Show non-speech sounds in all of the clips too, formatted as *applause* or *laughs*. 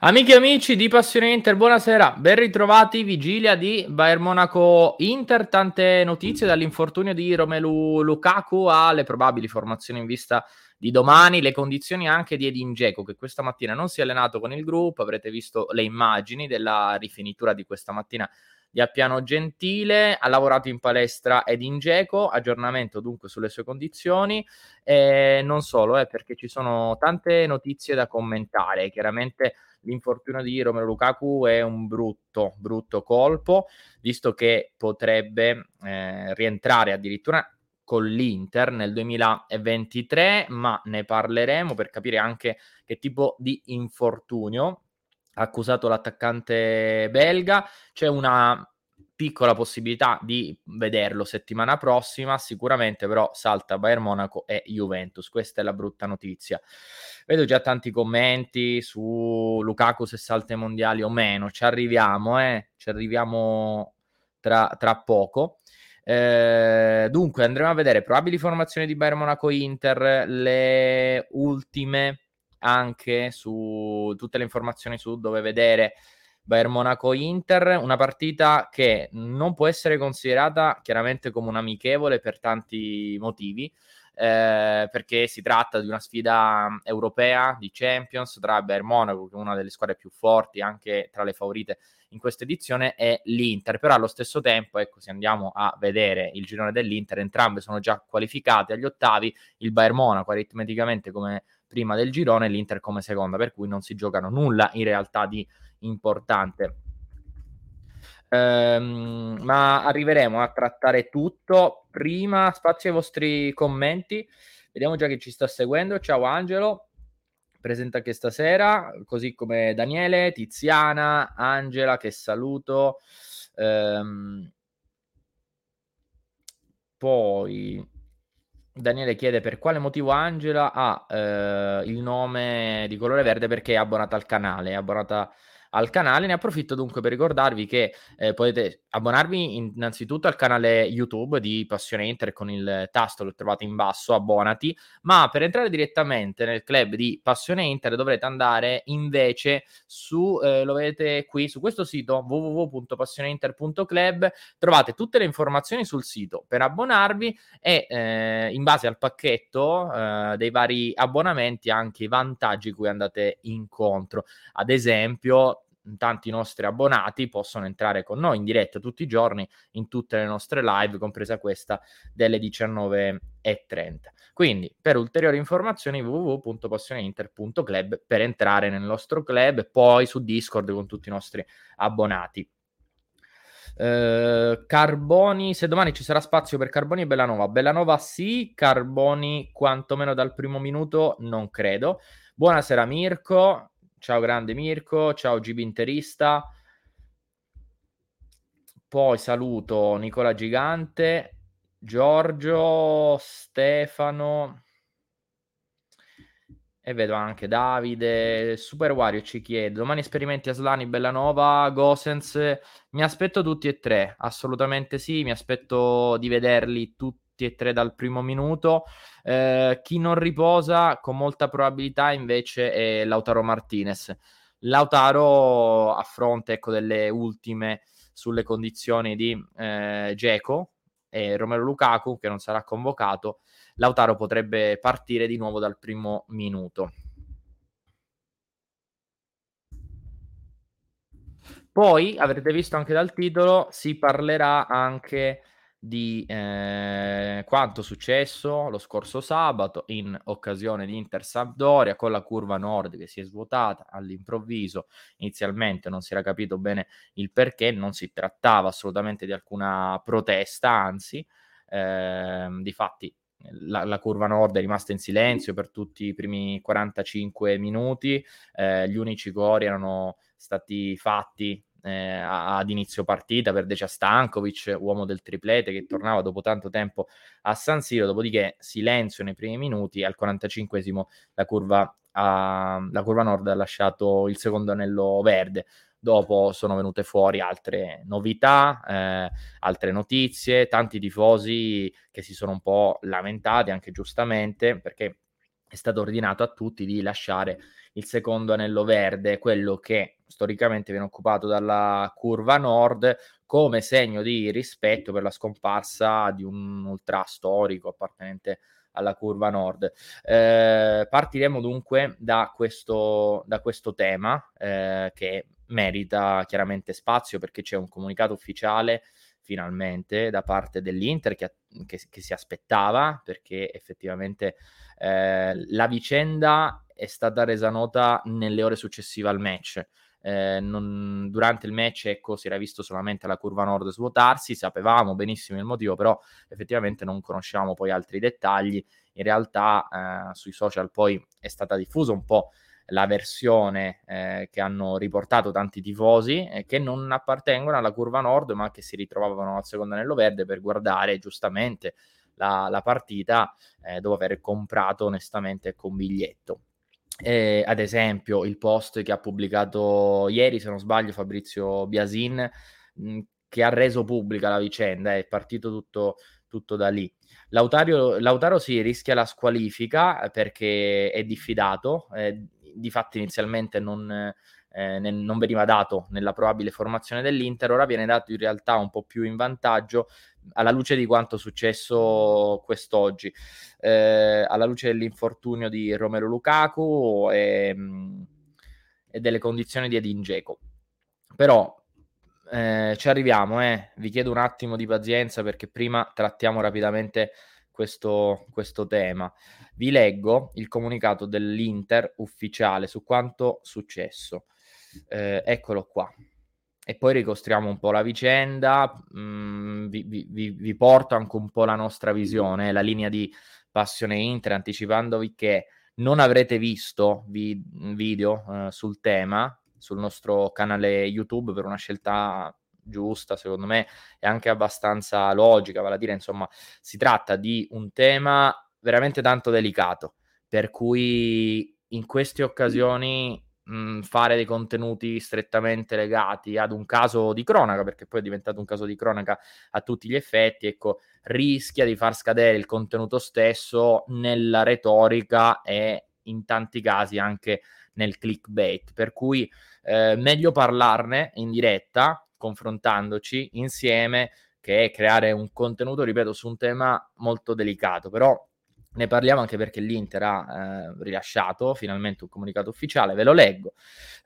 Amiche e amici di Passione Inter, buonasera. Ben ritrovati, vigilia di Bayern Monaco Inter. Tante notizie dall'infortunio di Romelu Lukaku alle probabili formazioni in vista di domani, le condizioni anche di Edin Dzeko che questa mattina non si è allenato con il gruppo, avrete visto le immagini della rifinitura di questa mattina di Appiano Gentile, ha lavorato in palestra Edin Dzeko, aggiornamento dunque sulle sue condizioni e non solo, eh, perché ci sono tante notizie da commentare, chiaramente l'infortunio di Romero Lukaku è un brutto, brutto colpo, visto che potrebbe eh, rientrare addirittura con l'Inter nel 2023, ma ne parleremo per capire anche che tipo di infortunio ha accusato l'attaccante belga. C'è una piccola possibilità di vederlo settimana prossima, sicuramente però salta Bayern Monaco e Juventus, questa è la brutta notizia. Vedo già tanti commenti su Lukaku se salta ai mondiali o meno, ci arriviamo, eh? ci arriviamo tra, tra poco. Eh, dunque andremo a vedere probabili formazioni di Bayern Monaco Inter, le ultime anche su tutte le informazioni su dove vedere Bayern Monaco Inter, una partita che non può essere considerata chiaramente come un amichevole per tanti motivi. Eh, perché si tratta di una sfida europea di Champions tra Bayern Monaco, che è una delle squadre più forti, anche tra le favorite in questa edizione, e l'Inter. Però allo stesso tempo, ecco, se andiamo a vedere il girone dell'Inter, entrambe sono già qualificate agli ottavi. Il Bayern Monaco aritmeticamente come prima del girone, l'Inter come seconda, per cui non si giocano nulla in realtà di importante. Ehm, ma arriveremo a trattare tutto. Prima, spazio ai vostri commenti. Vediamo già chi ci sta seguendo. Ciao Angelo, presente anche stasera, così come Daniele, Tiziana, Angela, che saluto. Ehm, poi Daniele chiede per quale motivo Angela ha eh, il nome di colore verde perché è abbonata al canale, è abbonata al canale. Ne approfitto dunque per ricordarvi che eh, potete abbonarvi innanzitutto al canale YouTube di Passione Inter con il tasto lo trovate in basso, abbonati, ma per entrare direttamente nel club di Passione Inter dovrete andare invece su, eh, lo vedete qui, su questo sito www.passioneinter.club, trovate tutte le informazioni sul sito per abbonarvi e eh, in base al pacchetto eh, dei vari abbonamenti anche i vantaggi cui andate incontro. Ad esempio, tanti nostri abbonati possono entrare con noi in diretta tutti i giorni in tutte le nostre live, compresa questa delle 19.30. Quindi per ulteriori informazioni www.passioneinter.club per entrare nel nostro club e poi su Discord con tutti i nostri abbonati. Uh, Carboni, se domani ci sarà spazio per Carboni e Bellanova, Bellanova sì, Carboni quantomeno dal primo minuto non credo. Buonasera Mirko, Ciao grande Mirko, ciao GB Interista. Poi saluto Nicola Gigante, Giorgio, Stefano e vedo anche Davide. Super Wario ci chiede: domani esperimenti Aslani, Bellanova, Gosens. Mi aspetto tutti e tre, assolutamente sì. Mi aspetto di vederli tutti tutti e tre dal primo minuto. Eh, chi non riposa con molta probabilità invece è Lautaro Martinez. Lautaro a fronte ecco, delle ultime sulle condizioni di eh, Geco e Romero Lukaku che non sarà convocato, Lautaro potrebbe partire di nuovo dal primo minuto. Poi avrete visto anche dal titolo, si parlerà anche di eh, quanto successo lo scorso sabato in occasione di Inter Sampdoria con la curva nord che si è svuotata all'improvviso. Inizialmente non si era capito bene il perché, non si trattava assolutamente di alcuna protesta, anzi, eh, di fatti la, la, curva nord è rimasta in silenzio per tutti i primi 45 minuti, eh, gli unici cori erano stati fatti eh, ad inizio partita per Decia Stankovic, uomo del triplete che tornava dopo tanto tempo a San Siro, dopodiché silenzio nei primi minuti, al 45esimo la curva, uh, la curva nord ha lasciato il secondo anello verde. Dopo sono venute fuori altre novità, eh, altre notizie, tanti tifosi che si sono un po' lamentati, anche giustamente, perché è stato ordinato a tutti di lasciare il secondo anello verde, quello che storicamente viene occupato dalla curva nord, come segno di rispetto per la scomparsa di un ultra storico appartenente alla curva nord. Eh, partiremo dunque da questo, da questo tema eh, che merita chiaramente spazio perché c'è un comunicato ufficiale finalmente da parte dell'Inter che, che, che si aspettava perché effettivamente eh, la vicenda è stata resa nota nelle ore successive al match. Eh, non, durante il match ecco, si era visto solamente la curva nord svuotarsi, sapevamo benissimo il motivo, però effettivamente non conosciamo poi altri dettagli. In realtà eh, sui social poi è stata diffusa un po' la versione eh, che hanno riportato tanti tifosi eh, che non appartengono alla curva nord ma che si ritrovavano al secondo anello verde per guardare giustamente la, la partita eh, dopo aver comprato onestamente con biglietto. Eh, ad esempio, il post che ha pubblicato ieri, se non sbaglio, Fabrizio Biasin, mh, che ha reso pubblica la vicenda, è partito tutto, tutto da lì. Lautario, Lautaro si rischia la squalifica perché è diffidato, eh, di fatto inizialmente non, eh, nel, non veniva dato nella probabile formazione dell'Inter, ora viene dato in realtà un po' più in vantaggio alla luce di quanto successo quest'oggi, eh, alla luce dell'infortunio di Romero Lukaku e, mm, e delle condizioni di Edin Dzeko. Però eh, ci arriviamo, eh. vi chiedo un attimo di pazienza perché prima trattiamo rapidamente questo, questo tema. Vi leggo il comunicato dell'Inter ufficiale su quanto successo. Eh, eccolo qua e poi ricostruiamo un po' la vicenda, mm, vi, vi, vi, porto anche un po' la nostra visione, la linea di Passione Inter, anticipandovi che non avrete visto vi, video uh, sul tema sul nostro canale YouTube per una scelta giusta, secondo me, e anche abbastanza logica, vale a dire, insomma, si tratta di un tema veramente tanto delicato, per cui in queste occasioni mh, fare dei contenuti strettamente legati ad un caso di cronaca, perché poi è diventato un caso di cronaca a tutti gli effetti, ecco, rischia di far scadere il contenuto stesso nella retorica e in tanti casi anche nel clickbait, per cui eh, meglio parlarne in diretta, confrontandoci insieme, che creare un contenuto, ripeto, su un tema molto delicato, però ne parliamo anche perché l'Inter ha eh, rilasciato finalmente un comunicato ufficiale, ve lo leggo.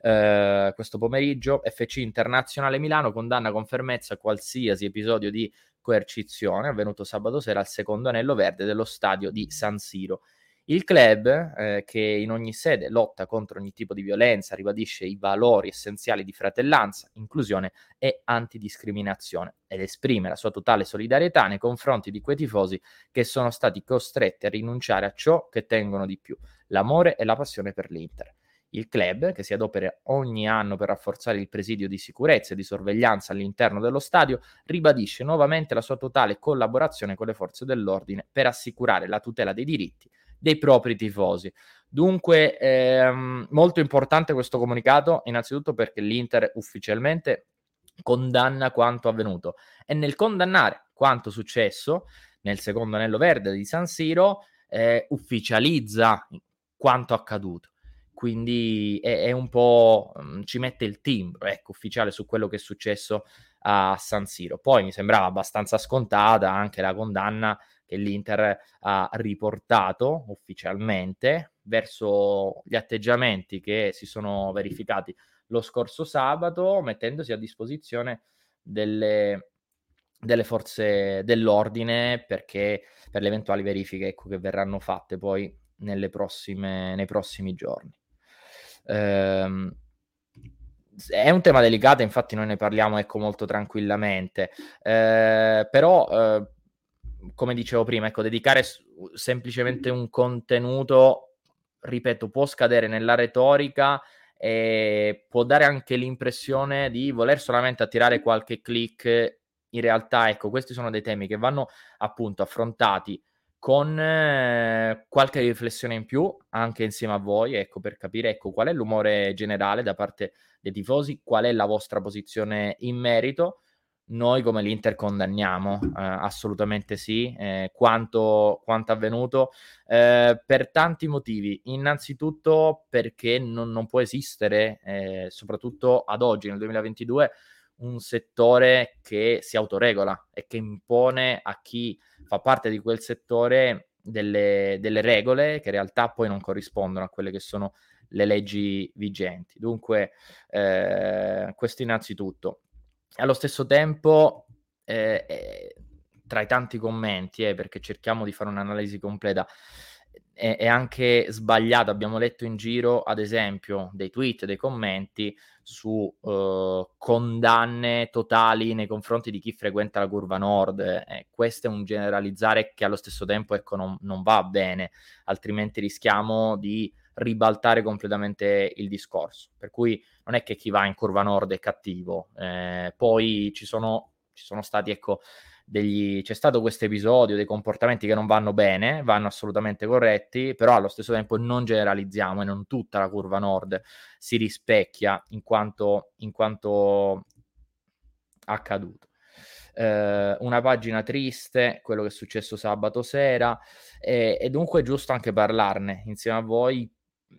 Eh, questo pomeriggio FC Internazionale Milano condanna con fermezza qualsiasi episodio di coercizione avvenuto sabato sera al secondo anello verde dello stadio di San Siro. Il club, eh, che in ogni sede lotta contro ogni tipo di violenza, ribadisce i valori essenziali di fratellanza, inclusione e antidiscriminazione ed esprime la sua totale solidarietà nei confronti di quei tifosi che sono stati costretti a rinunciare a ciò che tengono di più, l'amore e la passione per l'Inter. Il club, che si adopera ogni anno per rafforzare il presidio di sicurezza e di sorveglianza all'interno dello stadio, ribadisce nuovamente la sua totale collaborazione con le forze dell'ordine per assicurare la tutela dei diritti dei propri tifosi. Dunque, ehm, molto importante questo comunicato, innanzitutto perché l'Inter ufficialmente condanna quanto avvenuto e nel condannare quanto successo nel secondo anello verde di San Siro eh, ufficializza quanto accaduto. Quindi è, è un po' um, ci mette il timbro ecco, ufficiale su quello che è successo a San Siro. Poi mi sembrava abbastanza scontata anche la condanna che l'Inter ha riportato ufficialmente verso gli atteggiamenti che si sono verificati lo scorso sabato, mettendosi a disposizione delle, delle forze dell'ordine perché per le eventuali verifiche ecco, che verranno fatte poi nelle prossime, nei prossimi giorni. Ehm, è un tema delicato, infatti noi ne parliamo ecco, molto tranquillamente, eh, però eh, come dicevo prima, ecco, dedicare semplicemente un contenuto, ripeto, può scadere nella retorica e può dare anche l'impressione di voler solamente attirare qualche click. In realtà, ecco, questi sono dei temi che vanno appunto affrontati con eh, qualche riflessione in più anche insieme a voi, ecco, per capire ecco, qual è l'umore generale da parte dei tifosi, qual è la vostra posizione in merito noi come l'Inter condanniamo, eh, assolutamente sì, eh, quanto, quanto avvenuto, eh, per tanti motivi. Innanzitutto perché non, non può esistere, eh, soprattutto ad oggi, nel 2022, un settore che si autoregola e che impone a chi fa parte di quel settore delle, delle regole che in realtà poi non corrispondono a quelle che sono le leggi vigenti. Dunque, eh, questo innanzitutto allo stesso tempo, eh, eh, tra i tanti commenti, eh, perché cerchiamo di fare un'analisi completa, è, è, anche sbagliato. Abbiamo letto in giro, ad esempio, dei tweet, dei commenti su uh, condanne totali nei confronti di chi frequenta la curva nord. Eh, questo è un generalizzare che allo stesso tempo ecco, non, non va bene, altrimenti rischiamo di ribaltare completamente il discorso. Per cui non è che chi va in curva nord è cattivo. Eh, poi ci sono, ci sono stati, ecco, degli, c'è stato questo episodio, dei comportamenti che non vanno bene, vanno assolutamente corretti, però allo stesso tempo non generalizziamo e non tutta la curva nord si rispecchia in quanto, in quanto accaduto. Eh, una pagina triste, quello che è successo sabato sera, e, e dunque è giusto anche parlarne insieme a voi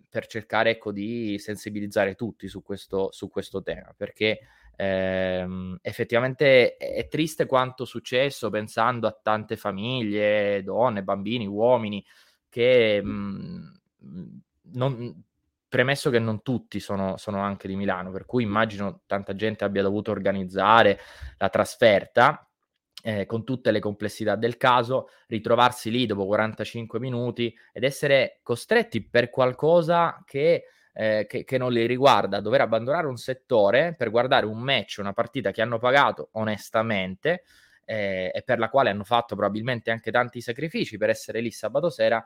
per cercare ecco, di sensibilizzare tutti su questo, su questo tema, perché ehm, effettivamente è triste quanto successo pensando a tante famiglie, donne, bambini, uomini, che mh, mhmm, non, premesso che non tutti sono, sono, anche di Milano, per cui immagino tanta gente abbia dovuto organizzare la trasferta, eh, con tutte le complessità del caso, ritrovarsi lì dopo 45 minuti ed essere costretti per qualcosa che, eh, che, che, non li riguarda, dover abbandonare un settore per guardare un match, una partita che hanno pagato onestamente eh, e per la quale hanno fatto probabilmente anche tanti sacrifici per essere lì sabato sera,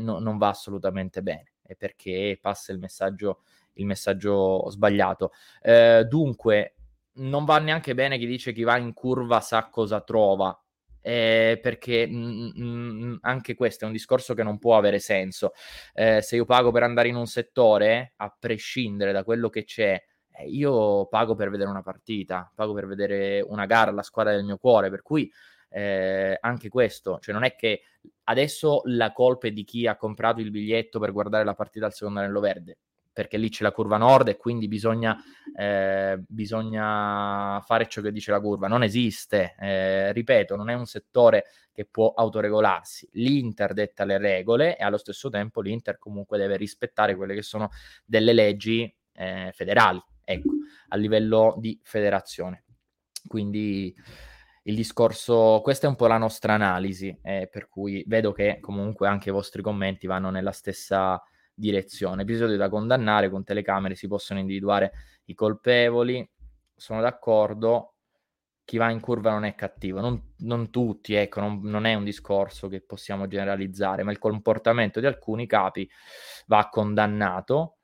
no, non va assolutamente bene, perché passa il messaggio, il messaggio sbagliato. Eh, dunque, non va neanche bene chi dice chi va in curva sa cosa trova. Eh, perché mh, mh, anche questo è un discorso che non può avere senso. Eh, se io pago per andare in un settore, a prescindere da quello che c'è, eh, io pago per vedere una partita, pago per vedere una gara, la squadra del mio cuore, per cui eh, anche questo, cioè non è che adesso la colpa è di chi ha comprato il biglietto per guardare la partita al secondo anello verde perché lì c'è la curva nord e quindi bisogna, eh, bisogna fare ciò che dice la curva. Non esiste, eh, ripeto, non è un settore che può autoregolarsi. L'Inter detta le regole e allo stesso tempo l'Inter comunque deve rispettare quelle che sono delle leggi eh, federali, ecco, a livello di federazione. Quindi il discorso, questa è un po' la nostra analisi, eh, per cui vedo che comunque anche i vostri commenti vanno nella stessa direzione. Episodio da condannare, con telecamere si possono individuare i colpevoli, sono d'accordo, chi va in curva non è cattivo, non, non tutti, ecco, non, non, è un discorso che possiamo generalizzare, ma il comportamento di alcuni capi va condannato.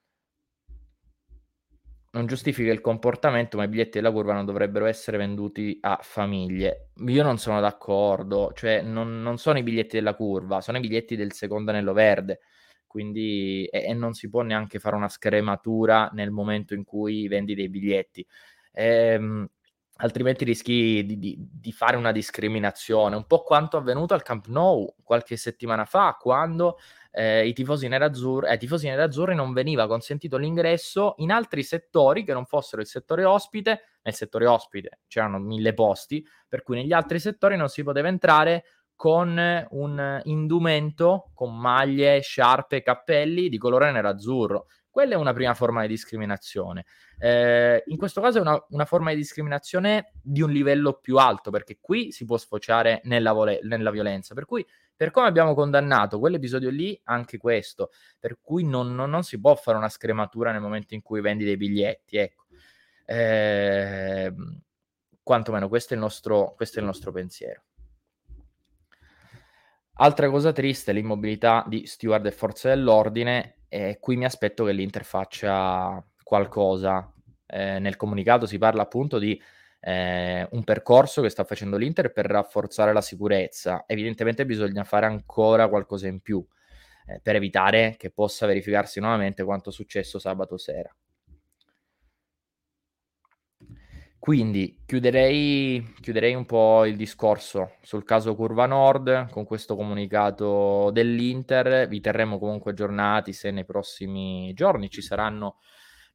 Non giustifica il comportamento, ma i biglietti della curva non dovrebbero essere venduti a famiglie. Io non sono d'accordo, cioè non, non sono i biglietti della curva, sono i biglietti del secondo anello verde quindi e, e, non si può neanche fare una scrematura nel momento in cui vendi dei biglietti. Ehm, altrimenti rischi di, di, di, fare una discriminazione, un po' quanto avvenuto al Camp Nou qualche settimana fa, quando eh, i tifosi nerazzurri, ai tifosi nerazzurri non veniva consentito l'ingresso in altri settori che non fossero il settore ospite. Nel settore ospite c'erano mille posti, per cui negli altri settori non si poteva entrare con un indumento con maglie, sciarpe, cappelli di colore nero-azzurro. Quella è una prima forma di discriminazione. Eh, in questo caso è una, una, forma di discriminazione di un livello più alto, perché qui si può sfociare nella, vole- nella violenza. Per cui, per come abbiamo condannato quell'episodio lì, anche questo. Per cui non, non, non si può fare una scrematura nel momento in cui vendi dei biglietti. Ecco. Eh, quantomeno questo è il nostro, questo è il nostro pensiero. Altra cosa triste, l'immobilità di steward e forze dell'ordine, e qui mi aspetto che l'Inter faccia qualcosa. Eh, nel comunicato si parla appunto di eh, un percorso che sta facendo l'Inter per rafforzare la sicurezza. Evidentemente bisogna fare ancora qualcosa in più eh, per evitare che possa verificarsi nuovamente quanto è successo sabato sera. Quindi chiuderei, chiuderei, un po' il discorso sul caso Curva Nord con questo comunicato dell'Inter. Vi terremo comunque aggiornati se nei prossimi giorni ci saranno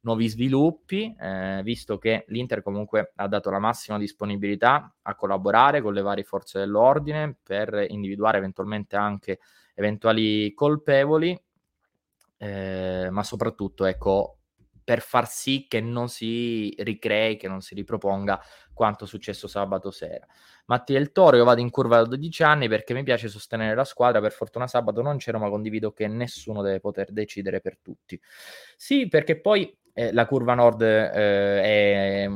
nuovi sviluppi, eh, visto che l'Inter comunque ha dato la massima disponibilità a collaborare con le varie forze dell'ordine per individuare eventualmente anche eventuali colpevoli, eh, ma soprattutto ecco per far sì che non si ricrei, che non si riproponga quanto successo sabato sera. Mattia il Toro, io vado in curva da 12 anni perché mi piace sostenere la squadra, per fortuna sabato non c'ero, ma condivido che nessuno deve poter decidere per tutti. Sì, perché poi eh, la curva nord eh, è,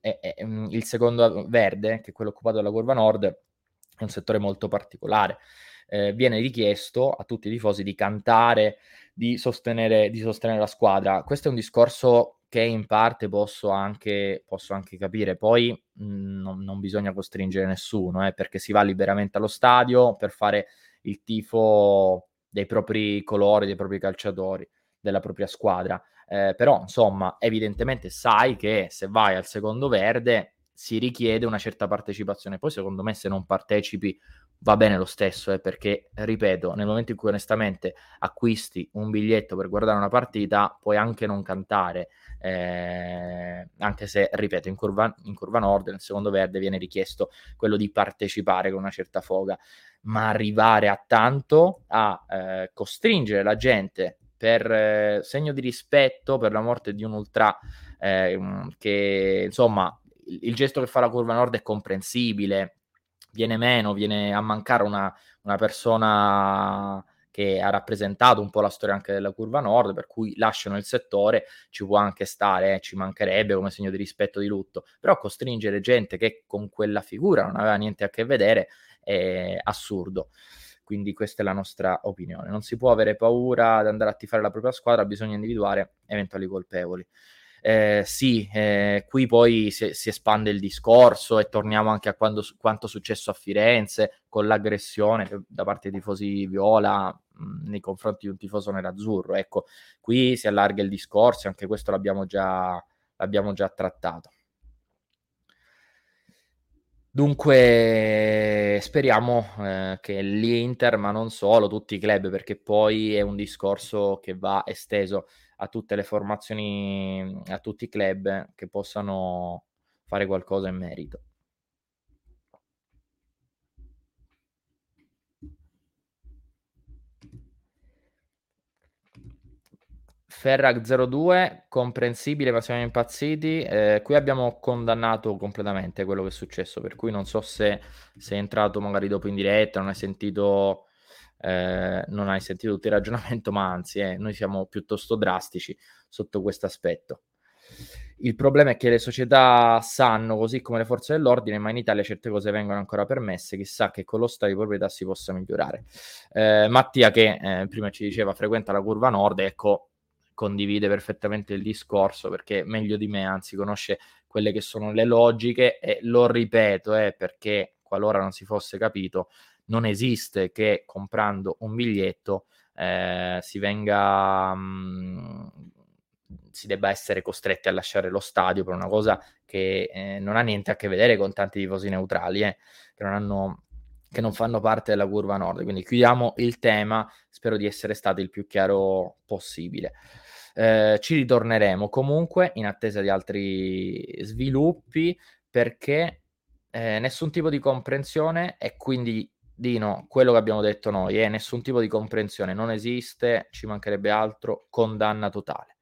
è, è, mm, il secondo verde, che è quello occupato dalla curva nord, è un settore molto particolare. Eh, viene richiesto a tutti i tifosi di cantare, di sostenere, di sostenere la squadra. Questo è un discorso che in parte posso anche, posso anche capire. Poi mh, mm, non, non, bisogna costringere nessuno, eh, perché si va liberamente allo stadio per fare il tifo dei propri colori, dei propri calciatori, della propria squadra. Eh, però, insomma, evidentemente sai che se vai al secondo verde si richiede una certa partecipazione. Poi, secondo me, se non partecipi va bene lo stesso, eh, perché, ripeto, nel momento in cui onestamente acquisti un biglietto per guardare una partita, puoi anche non cantare, eh, anche se, ripeto, in curva, in curva nord, nel secondo verde, viene richiesto quello di partecipare con una certa foga, ma arrivare a tanto, a eh, costringere la gente per eh, segno di rispetto per la morte di un ultra eh, che insomma il, il, gesto che fa la curva nord è comprensibile viene meno viene a mancare una, una persona che ha rappresentato un po' la storia anche della curva nord, per cui lasciano il settore, ci può anche stare, eh, ci mancherebbe come segno di rispetto di lutto, però costringere gente che con quella figura non aveva niente a che vedere è assurdo. Quindi questa è la nostra opinione. Non si può avere paura di andare a tifare la propria squadra, bisogna individuare eventuali colpevoli. Eh, sì, eh, qui poi si, si, espande il discorso e torniamo anche a quando, quanto successo a Firenze con l'aggressione da parte dei tifosi viola mh, nei confronti di un tifoso nerazzurro. Ecco, qui si allarga il discorso, anche questo l'abbiamo già, l'abbiamo già trattato. Dunque, speriamo eh, che l'Inter, ma non solo, tutti i club, perché poi è un discorso che va esteso a tutte le formazioni, a tutti i club che possano fare qualcosa in merito. Ferrag 02, comprensibile, ma siamo impazziti. Eh, qui abbiamo condannato completamente quello che è successo, per cui non so se sei entrato magari dopo in diretta, non hai sentito, eh, non hai sentito tutto il ragionamento, ma anzi, eh, noi siamo piuttosto drastici sotto questo aspetto. Il problema è che le società sanno, così come le forze dell'ordine, ma in Italia certe cose vengono ancora permesse, chissà che con lo stato di proprietà si possa migliorare. Eh, Mattia, che eh, prima ci diceva frequenta la curva nord, ecco, condivide perfettamente il discorso perché meglio di me, anzi conosce quelle che sono le logiche e lo ripeto eh, perché qualora non si fosse capito, non esiste che comprando un biglietto eh, si venga mh, mm, si debba essere costretti a lasciare lo stadio per una cosa che eh, non ha niente a che vedere con tanti tifosi neutrali eh, che non hanno che non fanno parte della curva nord. Quindi chiudiamo il tema, spero di essere stato il più chiaro possibile. Eh, ci ritorneremo comunque in attesa di altri sviluppi perché eh, nessun tipo di comprensione e quindi Dino, quello che abbiamo detto noi è nessun tipo di comprensione, non esiste, ci mancherebbe altro, condanna totale.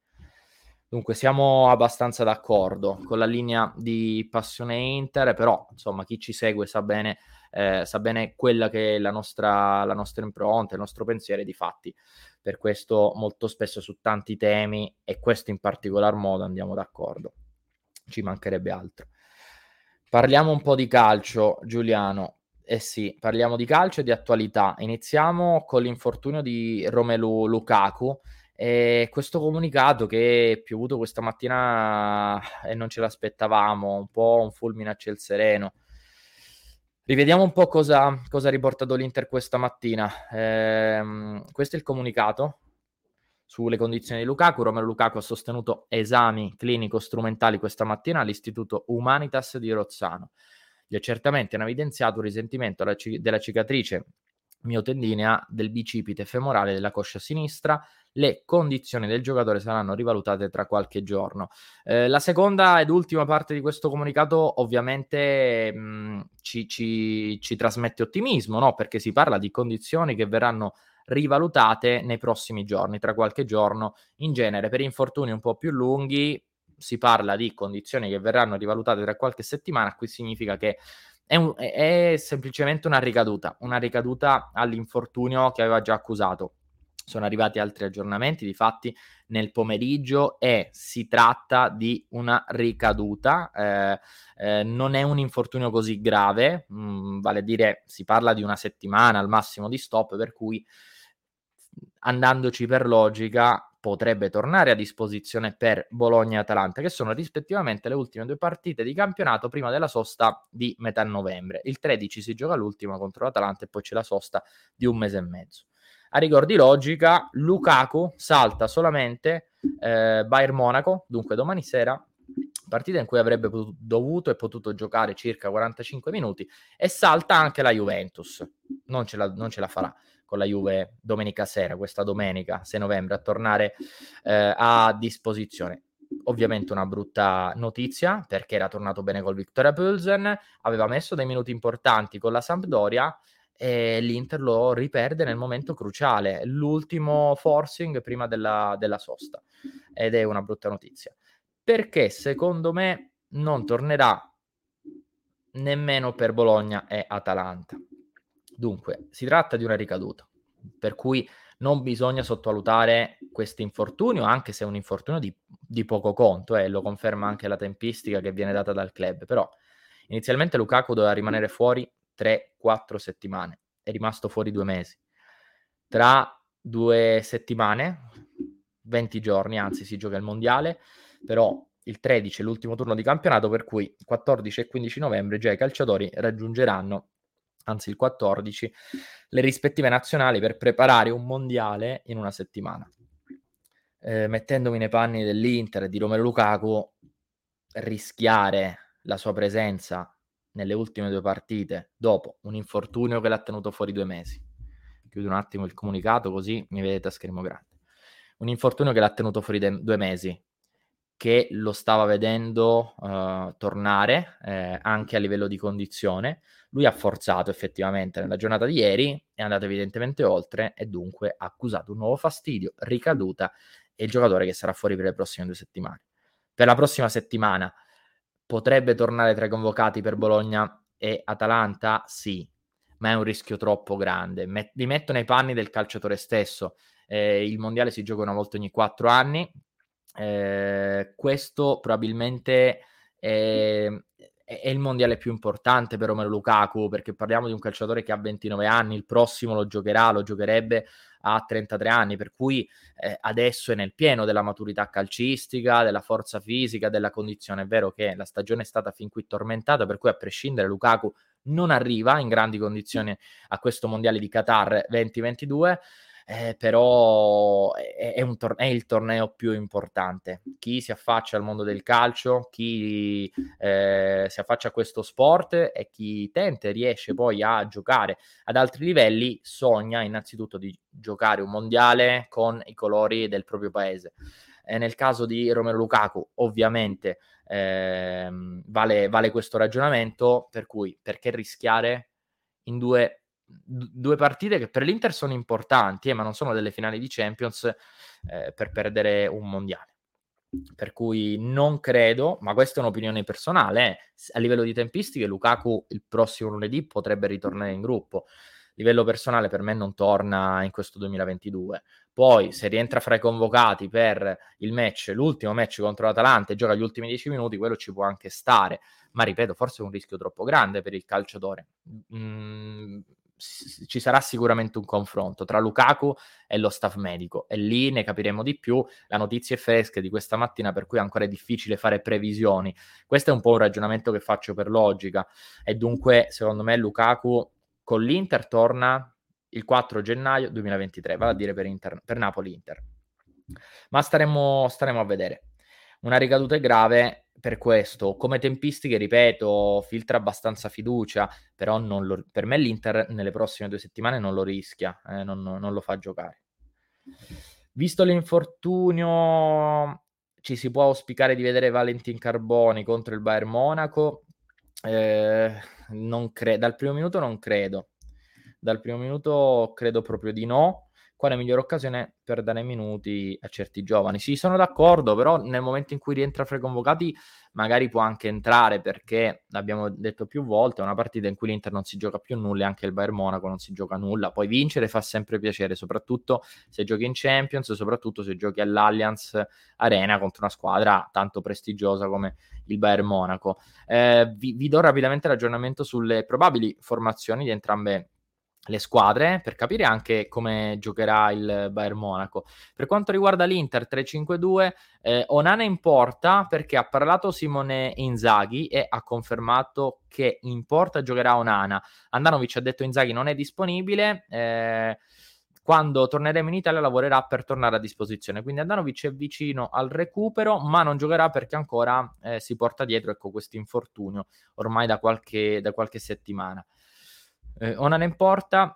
Dunque siamo abbastanza d'accordo con la linea di passione Inter, però insomma chi ci segue sa bene, eh, sa bene quella che è la nostra, la nostra impronta, il nostro pensiero di fatti per questo molto spesso su tanti temi e questo in particolar modo andiamo d'accordo. Ci mancherebbe altro. Parliamo un po' di calcio, Giuliano. Eh sì, parliamo di calcio e di attualità. Iniziamo con l'infortunio di Romelu Lukaku. E questo comunicato che è piovuto questa mattina e non ce l'aspettavamo, un po' un fulmine a ciel sereno. Rivediamo un po' cosa, cosa ha riportato l'Inter questa mattina. Eh, questo è il comunicato sulle condizioni di Lukaku. Romero Lukaku ha sostenuto esami clinico-strumentali questa mattina all'Istituto Humanitas di Rozzano. Gli accertamenti hanno evidenziato un risentimento della cicatrice miotendinea del bicipite femorale della coscia sinistra. Le condizioni del giocatore saranno rivalutate tra qualche giorno. Eh, la seconda ed ultima parte di questo comunicato ovviamente mh, ci, ci, ci, trasmette ottimismo, no? perché si parla di condizioni che verranno rivalutate nei prossimi giorni, tra qualche giorno. In genere per infortuni un po' più lunghi si parla di condizioni che verranno rivalutate tra qualche settimana, qui significa che è, un, è semplicemente una ricaduta, una ricaduta all'infortunio che aveva già accusato. Sono arrivati altri aggiornamenti, di fatti nel pomeriggio e si tratta di una ricaduta, eh, eh, non è un infortunio così grave, mh, mm, vale a dire si parla di una settimana al massimo di stop, per cui andandoci per logica potrebbe tornare a disposizione per Bologna e Atalanta, che sono rispettivamente le ultime due partite di campionato prima della sosta di metà novembre. Il 13 si gioca l'ultima contro l'Atalanta e poi c'è la sosta di un mese e mezzo. A rigor di logica, Lukaku salta solamente eh, Bayern Monaco, dunque domani sera, partita in cui avrebbe potuto, dovuto e potuto giocare circa 45 minuti, e salta anche la Juventus, non ce la, non ce la farà con la Juve domenica sera, questa domenica 6 novembre, a tornare eh, a disposizione. Ovviamente una brutta notizia perché era tornato bene col Victoria Pulsen, aveva messo dei minuti importanti con la Sampdoria e l'Inter lo riperde nel momento cruciale, l'ultimo forcing prima della, della sosta ed è una brutta notizia perché secondo me non tornerà nemmeno per Bologna e Atalanta. Dunque, si tratta di una ricaduta, per cui non bisogna sottovalutare questo infortunio, anche se è un infortunio di, di poco conto, e eh, lo conferma anche la tempistica che viene data dal club. Però inizialmente Lukaku doveva rimanere fuori 3-4 settimane, è rimasto fuori due mesi. Tra due settimane, 20 giorni, anzi si gioca il mondiale, però il 13 è l'ultimo turno di campionato, per cui 14 e 15 novembre già i calciatori raggiungeranno anzi il 14, le rispettive nazionali per preparare un mondiale in una settimana. Eh, mettendomi nei panni dell'Inter e di Romero Lukaku, rischiare la sua presenza nelle ultime due partite dopo un infortunio che l'ha tenuto fuori due mesi. Chiudo un attimo il comunicato così mi vedete a schermo grande. Un infortunio che l'ha tenuto fuori de- due mesi, che lo stava vedendo uh, tornare eh, anche a livello di condizione, lui ha forzato effettivamente nella giornata di ieri, è andato evidentemente oltre e dunque ha accusato un nuovo fastidio, ricaduta e il giocatore che sarà fuori per le prossime due settimane. Per la prossima settimana potrebbe tornare tra i convocati per Bologna e Atalanta? Sì, ma è un rischio troppo grande. Met- mi metto nei panni del calciatore stesso. Eh, il mondiale si gioca una volta ogni quattro anni. Eh, questo probabilmente è, è il mondiale più importante per Romero Lukaku perché parliamo di un calciatore che ha 29 anni, il prossimo lo giocherà, lo giocherebbe a 33 anni, per cui eh, adesso è nel pieno della maturità calcistica, della forza fisica, della condizione. È vero che la stagione è stata fin qui tormentata, per cui a prescindere Lukaku non arriva in grandi condizioni a questo mondiale di Qatar 2022 eh, però è, è, tor- è, il torneo più importante. Chi si affaccia al mondo del calcio, chi eh, si affaccia a questo sport e chi tenta e riesce poi a giocare ad altri livelli, sogna innanzitutto di giocare un mondiale con i colori del proprio paese. E nel caso di Romero Lukaku, ovviamente ehm, vale, vale questo ragionamento, per cui perché rischiare in due due partite che per l'Inter sono importanti, eh, ma non sono delle finali di Champions eh, per perdere un mondiale. Per cui non credo, ma questa è un'opinione personale, eh, a livello di tempistiche Lukaku il prossimo lunedì potrebbe ritornare in gruppo. A livello personale per me non torna in questo 2022. poi se rientra fra i convocati per il match, l'ultimo match contro l'Atalanta e gioca gli ultimi dieci minuti, quello ci può anche stare, ma ripeto, forse è un rischio troppo grande per il calciatore. Mm, ci sarà sicuramente un confronto tra Lukaku e lo staff medico e lì ne capiremo di più. La notizia è fresca di questa mattina, per cui ancora è difficile fare previsioni. Questo è un po' un ragionamento che faccio per logica e dunque, secondo me, Lukaku con l'Inter torna il 4 gennaio 2023, vale a dire per, Inter, per Napoli-Inter. Ma staremo, staremo a vedere. Una ricaduta grave per questo. Come tempistiche, ripeto, filtra abbastanza fiducia, però lo, per me l'Inter nelle prossime due settimane non lo rischia, eh, non, non, lo fa giocare. Visto l'infortunio, ci si può auspicare di vedere Valentin Carboni contro il Bayern Monaco. Eh, non cre- dal primo minuto non credo. Dal primo minuto credo proprio di no quale migliore occasione per dare minuti a certi giovani. Sì, sono d'accordo, però nel momento in cui rientra fra i convocati magari può anche entrare perché, l'abbiamo detto più volte, è una partita in cui l'Inter non si gioca più nulla e anche il Bayern Monaco non si gioca nulla. Poi vincere fa sempre piacere, soprattutto se giochi in Champions, soprattutto se giochi all'Allianz Arena contro una squadra tanto prestigiosa come il Bayern Monaco. Eh, vi, vi do rapidamente l'aggiornamento sulle probabili formazioni di entrambe le squadre per capire anche come giocherà il Bayern Monaco. Per quanto riguarda l'Inter 3-5-2, eh, Onana in porta perché ha parlato Simone Inzaghi e ha confermato che in porta giocherà Onana. Andanovic ha detto Inzaghi non è disponibile. Eh, quando torneremo in Italia lavorerà per tornare a disposizione. Quindi Andanovic è vicino al recupero, ma non giocherà perché ancora eh, si porta dietro ecco, questo infortunio ormai da qualche, da qualche settimana. Eh, Onan in porta.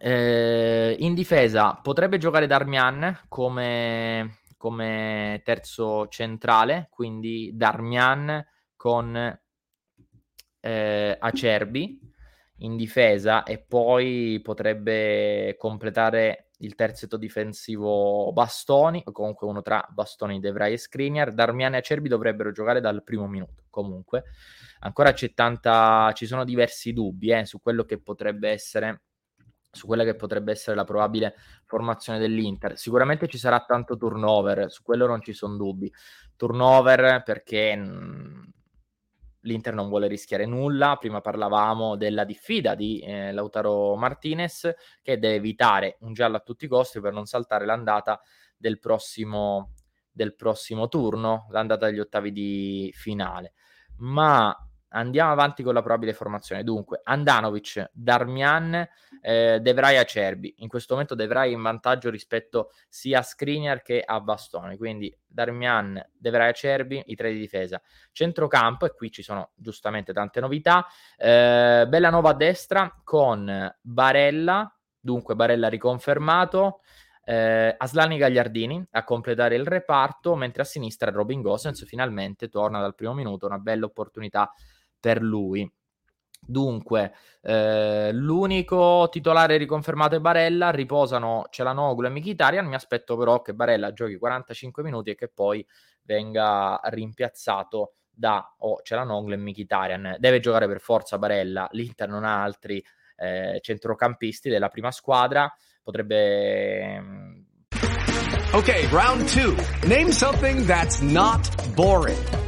Eh, in difesa potrebbe giocare Darmian come, come terzo centrale, quindi Darmian con eh, Acerbi in difesa e poi potrebbe completare il terzetto difensivo Bastoni, o comunque uno tra Bastoni, De Vrij e Skriniar. Darmian e Acerbi dovrebbero giocare dal primo minuto, comunque ancora c'è tanta, ci sono diversi dubbi eh, su quello che potrebbe essere su quella che potrebbe essere la probabile formazione dell'Inter. Sicuramente ci sarà tanto turnover, su quello non ci sono dubbi. Turnover perché mm, l'Inter non vuole rischiare nulla. Prima parlavamo della diffida di eh, Lautaro Martinez che deve evitare un giallo a tutti i costi per non saltare l'andata del prossimo, del prossimo turno, l'andata degli ottavi di finale. Ma Andiamo avanti con la probabile formazione. Dunque, Andanovic, Darmian, eh, De Vrij Acerbi. In questo momento De Vrij in vantaggio rispetto sia a Skriniar che a Bastoni. Quindi Darmian, De Vrij Acerbi, i tre di difesa. Centrocampo, e qui ci sono giustamente tante novità. Eh, Bellanova a destra con Barella, dunque Barella riconfermato. Eh, Aslani Gagliardini a completare il reparto, mentre a sinistra Robin Gosens finalmente torna dal primo minuto, una bella opportunità per lui. Dunque, eh, l'unico titolare riconfermato è Barella, riposano Celanoglu e Mkhitaryan, mi aspetto però che Barella giochi 45 minuti e che poi venga rimpiazzato da oh, Celanoglu e Mkhitaryan. Deve giocare per forza Barella, l'Inter non ha altri eh, centrocampisti della prima squadra, potrebbe... Mm, ok, round 2. Name something that's not boring.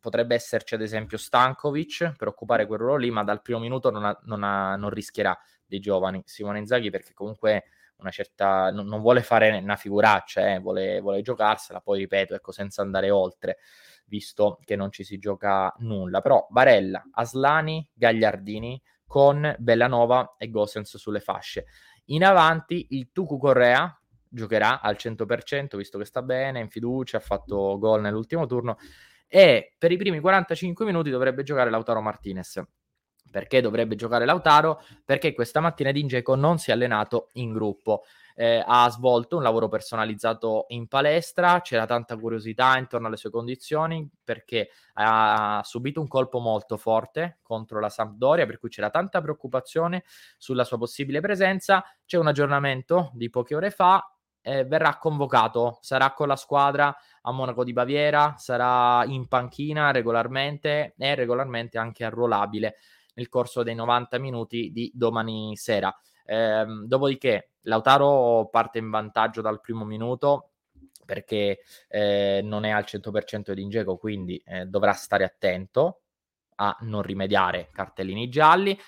Potrebbe esserci ad esempio Stankovic per occupare quel ruolo lì, ma dal primo minuto non, ha, non, ha, non rischierà dei giovani, Simone Inzaghi, perché comunque una certa, non, non vuole fare una figuraccia, eh, vuole, vuole giocarsela, poi ripeto, ecco, senza andare oltre, visto che non ci si gioca nulla. Però Barella, Aslani, Gagliardini con Bellanova e Gosens sulle fasce. In avanti il Tucu Correa giocherà al 100%, visto che sta bene, in fiducia, ha fatto gol nell'ultimo turno e per i primi 45 minuti dovrebbe giocare Lautaro Martinez. Perché dovrebbe giocare Lautaro? Perché questa mattina Dingeco non si è allenato in gruppo. Eh, ha svolto un lavoro personalizzato in palestra, c'era tanta curiosità intorno alle sue condizioni perché ha subito un colpo molto forte contro la Sampdoria, per cui c'era tanta preoccupazione sulla sua possibile presenza. C'è un aggiornamento di poche ore fa, eh, verrà convocato, sarà con la squadra a Monaco di Baviera, sarà in panchina regolarmente e regolarmente anche arruolabile nel corso dei 90 minuti di domani sera. Eh, dopodiché Lautaro parte in vantaggio dal primo minuto perché eh, non è al 100% di Ingego, quindi eh, dovrà stare attento a non rimediare cartellini gialli,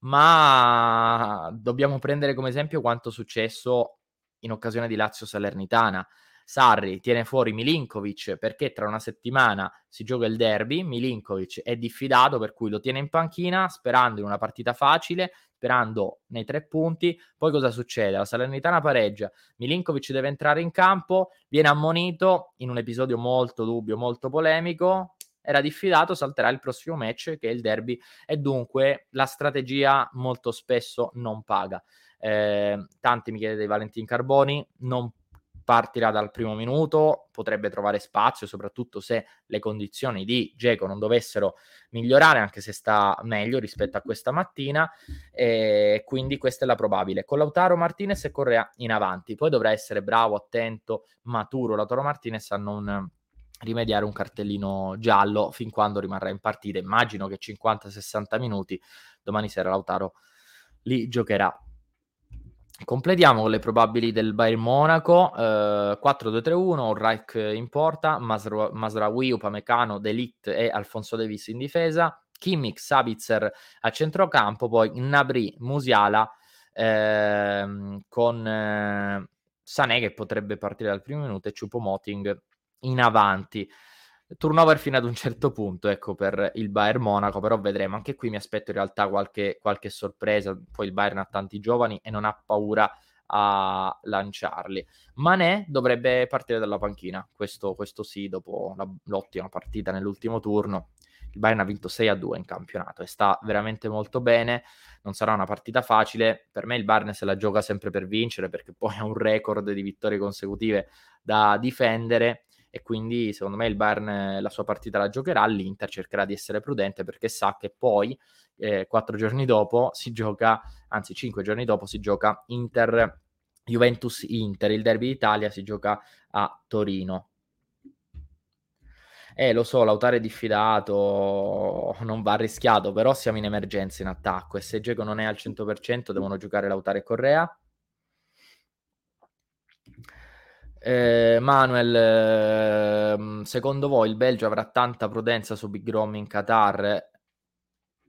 ma dobbiamo prendere come esempio quanto successo in occasione di Lazio Salernitana. Sarri tiene fuori Milinkovic perché tra una settimana si gioca il derby, Milinkovic è diffidato per cui lo tiene in panchina sperando in una partita facile, sperando nei tre punti, poi cosa succede? La Salernitana pareggia, Milinkovic deve entrare in campo, viene ammonito in un episodio molto dubbio, molto polemico, era diffidato, salterà il prossimo match che è il derby e dunque la strategia molto spesso non paga. Eh, tanti mi chiedete di Valentin Carboni, non partirà dal primo minuto, potrebbe trovare spazio, soprattutto se le condizioni di Geco non dovessero migliorare, anche se sta meglio rispetto a questa mattina, e quindi questa è la probabile. Con Lautaro Martinez e Correa in avanti, poi dovrà essere bravo, attento, maturo Lautaro Martinez a non rimediare un cartellino giallo fin quando rimarrà in partita. Immagino che 50-60 minuti domani sera Lautaro li giocherà. Completiamo con le probabili del Bayern Monaco, eh, 4-2-3-1, Reich in porta, Masra- Masraoui, Upamecano, Delict e Alfonso Davis in difesa, Kimmich, Sabitzer a centrocampo, poi Nabri, Musiala eh, con eh, Sané che potrebbe partire dal primo minuto e Choupo-Moting in avanti turnover fino ad un certo punto, ecco, per il Bayern Monaco, però vedremo. Anche qui mi aspetto in realtà qualche, qualche sorpresa. Poi il Bayern ha tanti giovani e non ha paura a lanciarli. Mané dovrebbe partire dalla panchina, questo, questo sì, dopo la, l'ottima partita nell'ultimo turno. Il Bayern ha vinto 6 a 2 in campionato e sta veramente molto bene. Non sarà una partita facile. Per me il Bayern se la gioca sempre per vincere perché poi ha un record di vittorie consecutive da difendere e quindi secondo me il Bayern la sua partita la giocherà, l'Inter cercherà di essere prudente perché sa che poi eh, quattro giorni dopo si gioca, anzi cinque giorni dopo si gioca Inter Juventus Inter, il derby d'Italia si gioca a Torino. Eh, lo so, Lautare è diffidato, non va rischiato, però siamo in emergenza in attacco e se Geco non è al 100% devono giocare Lautare e Correa Eh, Manuel, eh, secondo voi il Belgio avrà tanta prudenza su Big Rom in Qatar?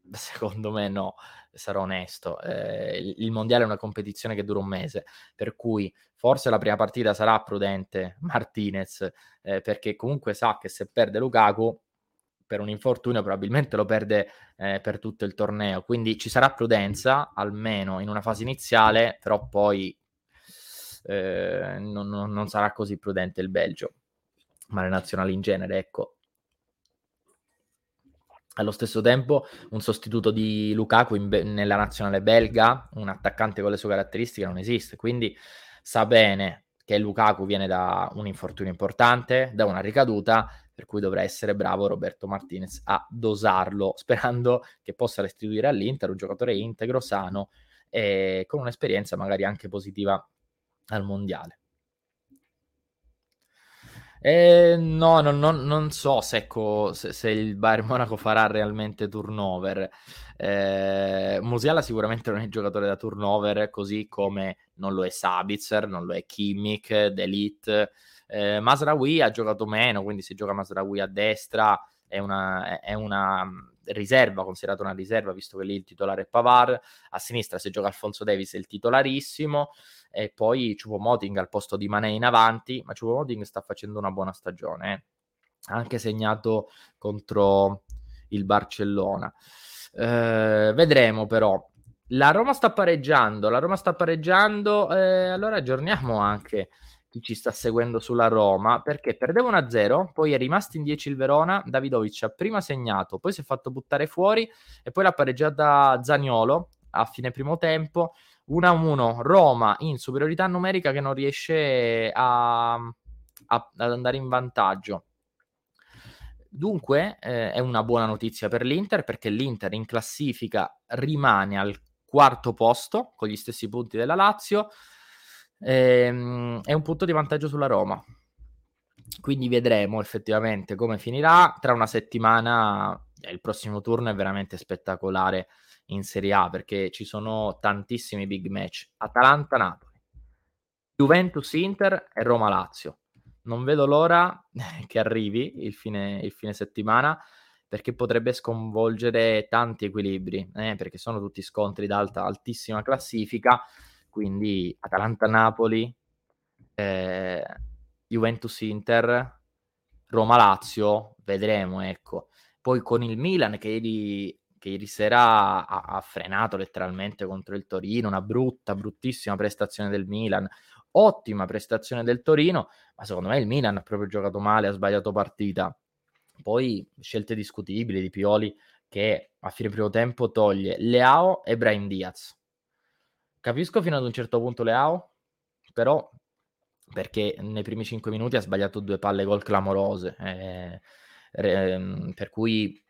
*laughs* Secondo me no, sarò onesto. Eh, il mondiale è una competizione che dura un mese, per cui forse la prima partita sarà prudente *laughs* Martinez, eh, perché comunque sa che se perde Lukaku per un infortunio probabilmente lo perde eh, per tutto il torneo, quindi ci sarà prudenza almeno in una fase iniziale, però poi eh, non, non, sarà così prudente il Belgio, ma le nazionali in genere, ecco. Allo stesso tempo, un sostituto di Lukaku be- nella nazionale belga, un attaccante con le sue caratteristiche, non esiste. Quindi sa bene che Lukaku viene da un infortunio importante, da una ricaduta, per cui dovrà essere bravo Roberto Martinez a dosarlo, *laughs* sperando che possa restituire all'Inter un giocatore integro, sano e con un'esperienza magari anche positiva al mondiale. Eh, no, no, no, non so se, ecco, se, se, il Bayern Monaco farà realmente turnover. Eh, Musiala sicuramente non è giocatore da turnover, così come non lo è Sabitzer, non lo è Kimmich, D'Elite. Eh, Masraoui ha giocato meno, quindi se gioca Masraoui a destra è una, è una riserva, considerata una riserva, visto che lì il titolare è Pavar. A sinistra se gioca Alfonso Davis è il titolarissimo. E poi Choupo-Moting al posto di Mané in avanti, ma Choupo-Moting sta facendo una buona stagione, eh. ha anche segnato contro il Barcellona. Eh, vedremo però. La Roma sta pareggiando, la Roma sta pareggiando, eh, allora aggiorniamo anche chi ci sta seguendo sulla Roma, perché perdeva 1-0, poi è rimasto in 10 il Verona, Davidovic ha prima segnato, poi si è fatto buttare fuori e poi l'ha pareggiata Zaniolo a fine primo tempo, 1-1 Roma in superiorità numerica che non riesce a, a, ad andare in vantaggio. Dunque eh, è una buona notizia per l'Inter perché l'Inter in classifica rimane al quarto posto con gli stessi punti della Lazio ehm, è un punto di vantaggio sulla Roma. Quindi vedremo effettivamente come finirà. Tra una settimana eh, il prossimo turno è veramente spettacolare in Serie A perché ci sono tantissimi big match. Atalanta-Napoli, Juventus-Inter e Roma-Lazio. Non vedo l'ora *laughs* che arrivi il fine, il fine settimana perché potrebbe sconvolgere tanti equilibri, eh, perché sono tutti scontri d'alta, altissima classifica, quindi Atalanta-Napoli, eh, Juventus-Inter, Roma-Lazio, vedremo, ecco. Poi con il Milan che ieri che ieri sera ha, ha, frenato letteralmente contro il Torino, una brutta, bruttissima prestazione del Milan, ottima prestazione del Torino, ma secondo me il Milan ha proprio giocato male, ha sbagliato partita. Poi scelte discutibili di Pioli che a fine primo tempo toglie Leao e Brian Diaz. Capisco fino ad un certo punto Leao, però perché nei primi 5 minuti ha sbagliato due palle gol clamorose, eh, eh, per cui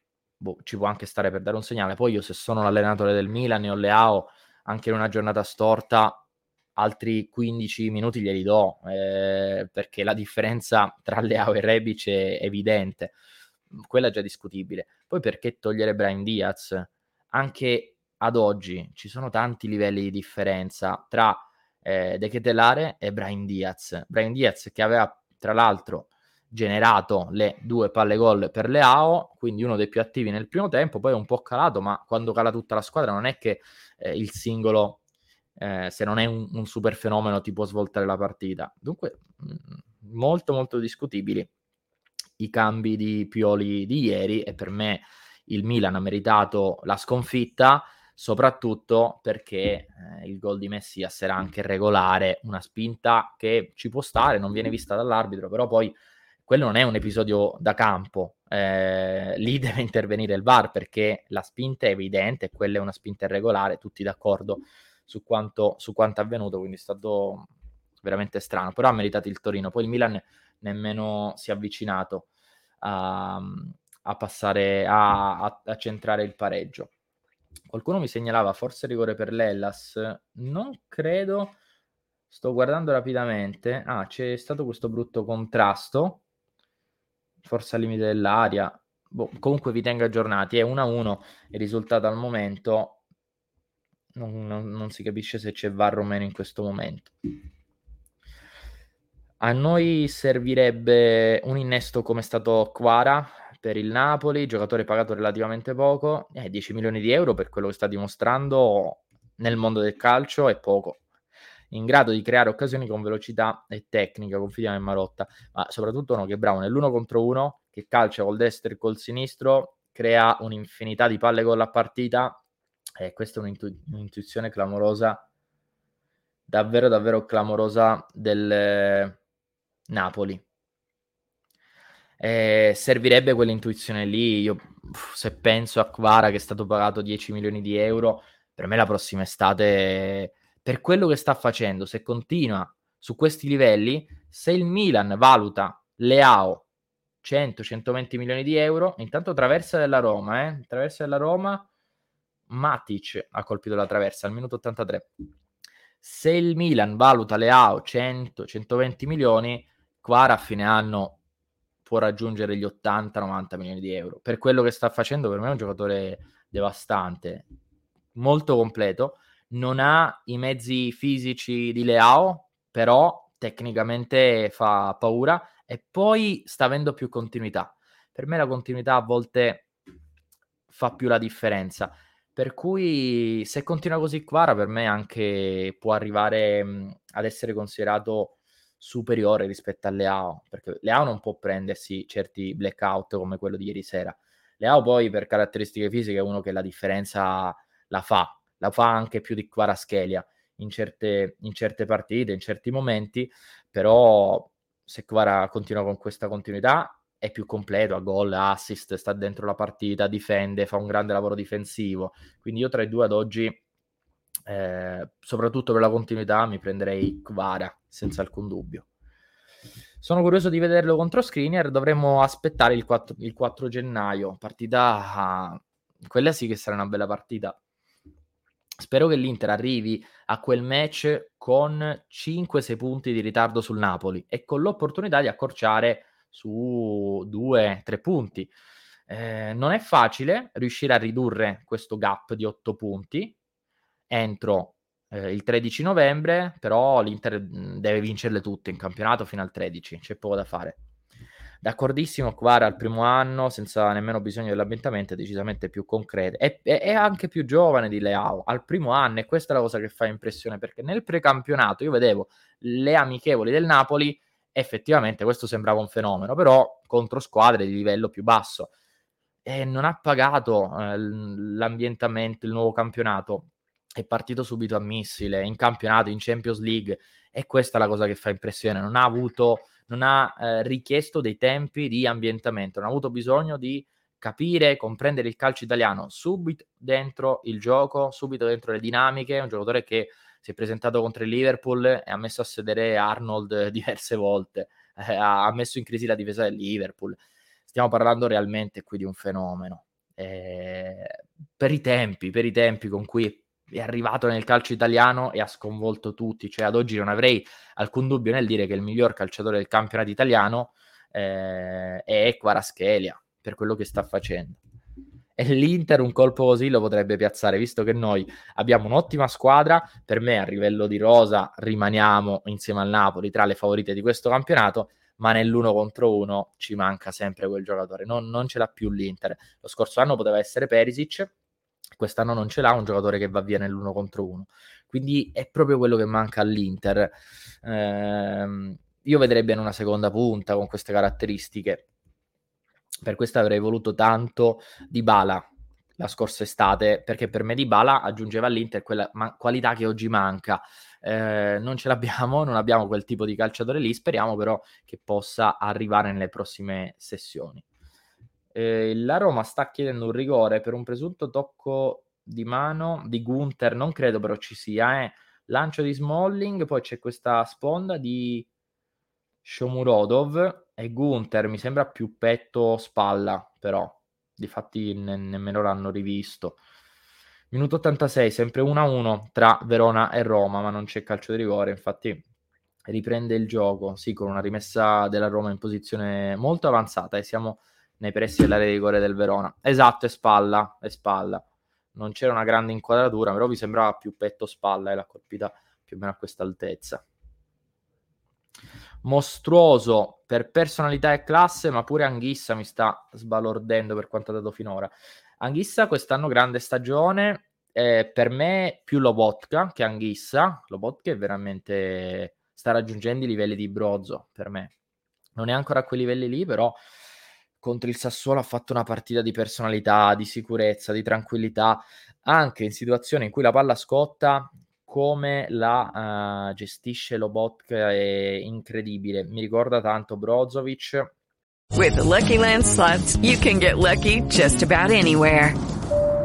boh, ci può anche stare per dare un segnale. Poi io se sono l'allenatore del Milan e ho Leao anche in una giornata storta, altri 15 minuti glieli do, eh, perché la differenza tra *laughs* Leao e Rebic è evidente. Quella è già discutibile. Poi perché togliere Brian Diaz? Anche ad oggi ci sono tanti livelli di differenza tra eh, De Ketelare e Brian Diaz. Brian Diaz che aveva tra l'altro generato le due palle gol per Leao, quindi uno dei più attivi nel primo tempo, poi è un po' calato, ma quando cala tutta la squadra non è che eh, il singolo, eh, se non è un, un, super fenomeno, ti può svoltare la partita. Dunque, mm, molto molto discutibili i cambi di Pioli di ieri e per me il Milan ha meritato la sconfitta soprattutto perché eh, il gol di Messias era anche regolare, una spinta che ci può stare, non viene vista dall'arbitro, però poi quello non è un episodio da campo, eh, lì *laughs* deve intervenire il VAR perché la spinta è evidente, quella è una spinta irregolare, tutti d'accordo su quanto, su quanto è avvenuto, quindi è stato veramente strano, però ha meritato il Torino, poi il Milan nemmeno si è avvicinato a, a passare, a, a, a centrare il pareggio. Qualcuno mi segnalava forse rigore per l'Ellas, non credo, sto guardando rapidamente, ah c'è stato questo brutto contrasto forse al limite dell'aria. Boh, comunque vi tengo aggiornati. È 1-1 il risultato al momento. Non, non, non, si capisce se c'è VAR o meno in questo momento. A noi servirebbe un innesto come è stato Quara per il Napoli, giocatore pagato relativamente poco, eh, 10 milioni di euro per quello che sta dimostrando nel mondo del calcio è poco in grado di creare occasioni con velocità e tecnica, confidiamo in Marotta, ma soprattutto uno che bravo nell'uno contro uno, che calcia col destro e col sinistro, crea un'infinità di palle con la partita e questa è un'intu- un'intuizione clamorosa, davvero davvero clamorosa del eh, Napoli. Eh, servirebbe quell'intuizione lì. Io, se penso a Kvara che è stato pagato 10 milioni di euro, per me la prossima estate per quello che sta facendo, se continua su questi livelli, se il Milan valuta Leao 100-120 milioni di euro, intanto traversa della Roma, eh? traversa della Roma, Matic ha colpito la traversa al minuto 83. Se il Milan valuta Leao 100-120 milioni, Quara a fine anno può raggiungere gli 80-90 milioni di euro. Per quello che sta facendo, per me è un giocatore devastante, molto completo non ha i mezzi fisici di Leao, però tecnicamente fa paura e poi sta avendo più continuità. Per me la continuità a volte fa più la differenza. Per cui se continua così Quara per me anche può arrivare mh, ad essere considerato superiore rispetto a Leao, perché Leao non può prendersi certi blackout come quello di ieri sera. Leao poi per caratteristiche fisiche è uno che la differenza la fa, la fa anche più di Quaraschelia in certe, in certe partite, in certi momenti, però se Quara continua con questa continuità è più completo, a gol, assist, sta dentro la partita, difende, fa un grande lavoro difensivo. Quindi io tra i due ad oggi, eh, soprattutto per la continuità, mi prenderei Kvara, senza alcun dubbio. Sono curioso di vederlo contro Screener, dovremmo aspettare il 4, il 4 gennaio, partita... Quella sì che sarà una bella partita. Spero che l'Inter arrivi a quel match con 5-6 punti di ritardo sul Napoli e con l'opportunità di accorciare su due, tre punti. Eh, non è facile riuscire a ridurre questo gap di otto punti entro eh, il 13 novembre, però l'Inter deve vincerle tutte in campionato fino al 13, c'è poco da fare. D'accordissimo, Quara al primo anno, senza nemmeno bisogno dell'ambientamento, è decisamente più concreto. È, è, è, anche più giovane di Leao, al primo anno, e questa è la cosa che fa impressione, perché nel precampionato io vedevo le amichevoli del Napoli effettivamente questo sembrava un fenomeno, però contro squadre di livello più basso. E non ha pagato eh, l'ambientamento, il nuovo campionato. È partito subito a missile, in campionato, in Champions League. E questa è la cosa che fa impressione. Non ha avuto, non ha eh, richiesto dei tempi di ambientamento, non ha avuto bisogno di capire, comprendere il calcio italiano subito dentro il gioco, subito dentro le dinamiche. Un giocatore che si è presentato contro il Liverpool e ha messo a sedere Arnold *laughs* diverse volte, eh, ha messo in crisi la difesa del Liverpool. Stiamo parlando realmente qui di un fenomeno. Eh, per i tempi, per i tempi con cui è arrivato nel calcio italiano e ha sconvolto tutti, cioè ad oggi non avrei alcun dubbio nel dire che il miglior calciatore del campionato italiano eh, è Quaraschelia per quello che sta facendo e l'Inter un colpo così lo potrebbe piazzare, visto che noi abbiamo un'ottima squadra, per me a livello di rosa rimaniamo insieme al Napoli tra le favorite di questo campionato, ma nell'uno contro uno ci manca sempre quel giocatore, non, non ce l'ha più l'Inter. Lo scorso anno poteva essere Perisic, quest'anno non ce l'ha un giocatore che va via nell'uno contro uno. Quindi è proprio quello che manca all'Inter. Eh, io vedrei bene una seconda punta con queste caratteristiche per questo avrei voluto tanto di Bala la scorsa estate, perché per me di Bala aggiungeva all'Inter quella ma- qualità che oggi manca. Eh, non ce l'abbiamo, non abbiamo quel tipo di calciatore lì, speriamo però che possa arrivare nelle prossime sessioni. Eh, la Roma sta chiedendo un rigore per un presunto tocco di mano di Gunther, non credo però ci sia, eh. lancio di Smalling, poi c'è questa sponda di Shomurodov e Gunther mi sembra più petto spalla, però difatti ne- nemmeno l'hanno rivisto. Minuto 86, sempre 1-1 tra Verona e Roma, ma non c'è calcio di rigore, infatti riprende il gioco, sì, con una rimessa della Roma in posizione molto avanzata e siamo nei pressi dell'area di rigore del Verona. Esatto, è spalla, è spalla. Non c'era una grande inquadratura, però mi sembrava più petto spalla e l'ha colpita più o meno a questa altezza mostruoso per personalità e classe, ma pure Anghissa mi sta sbalordendo per quanto ha dato finora. Anghissa quest'anno grande stagione, eh, per me più Lobotka che Anghissa. Lobotka è veramente sta raggiungendo i livelli di Brozzo per me. Non è ancora a quei livelli lì, però contro il Sassuolo ha fatto una partita di personalità, di sicurezza, di tranquillità, anche in situazioni in cui la palla scotta come la uh, gestisce Lobotka è incredibile. Mi ricorda tanto Brozovic. With the Lucky Land slots, you can get lucky just about anywhere.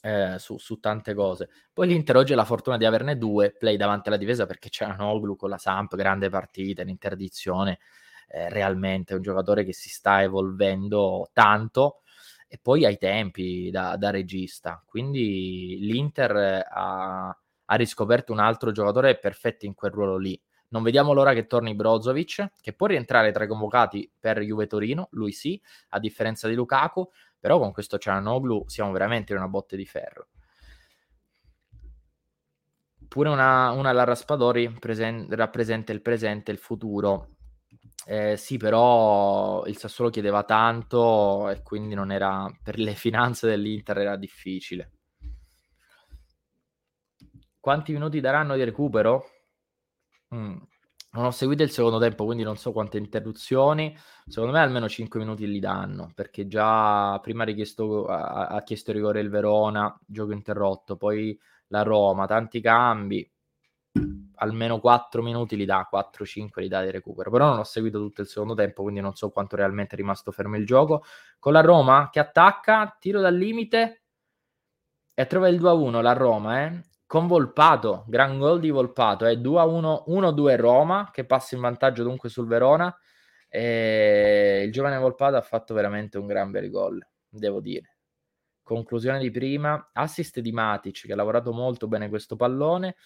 Eh, su, su, tante cose. Poi l'Inter oggi ha la fortuna di averne due play davanti alla difesa perché c'è Noglu con la Samp, grande partita, in interdizione. Eh, realmente è un giocatore che si sta evolvendo tanto e poi ai tempi da, da regista. Quindi l'Inter ha ha riscoperto un altro giocatore perfetto in quel ruolo lì. Non vediamo l'ora che torni Brozovic, che può rientrare tra i convocati per Juve Torino, lui sì, a differenza di Lukaku, però con questo Cianoglu siamo veramente in una botte di ferro. Pure una, una alla Raspadori presen- rappresenta il presente e il futuro. Eh, sì, però il Sassuolo chiedeva tanto e quindi non era per le finanze dell'Inter era difficile. Quanti minuti daranno di recupero? Mm. Non ho seguito il secondo tempo, quindi non so quante interruzioni. Secondo me almeno 5 minuti li danno, perché già prima ha, richiesto, ha, ha chiesto rigore il Verona, gioco interrotto, poi la Roma, tanti cambi, almeno 4 minuti li dà, 4-5 li dà di recupero. Però non ho seguito tutto il secondo tempo, quindi non so quanto realmente è rimasto fermo il gioco. Con la Roma che attacca, tiro dal limite e trova il 2-1 la Roma, eh? Con Volpato, gran gol di Volpato, è eh? 2-1, 1-2 Roma che passa in vantaggio dunque sul Verona. E il giovane Volpato ha fatto veramente un gran bel gol, devo dire. Conclusione di prima, assist di Matic che ha lavorato molto bene questo pallone.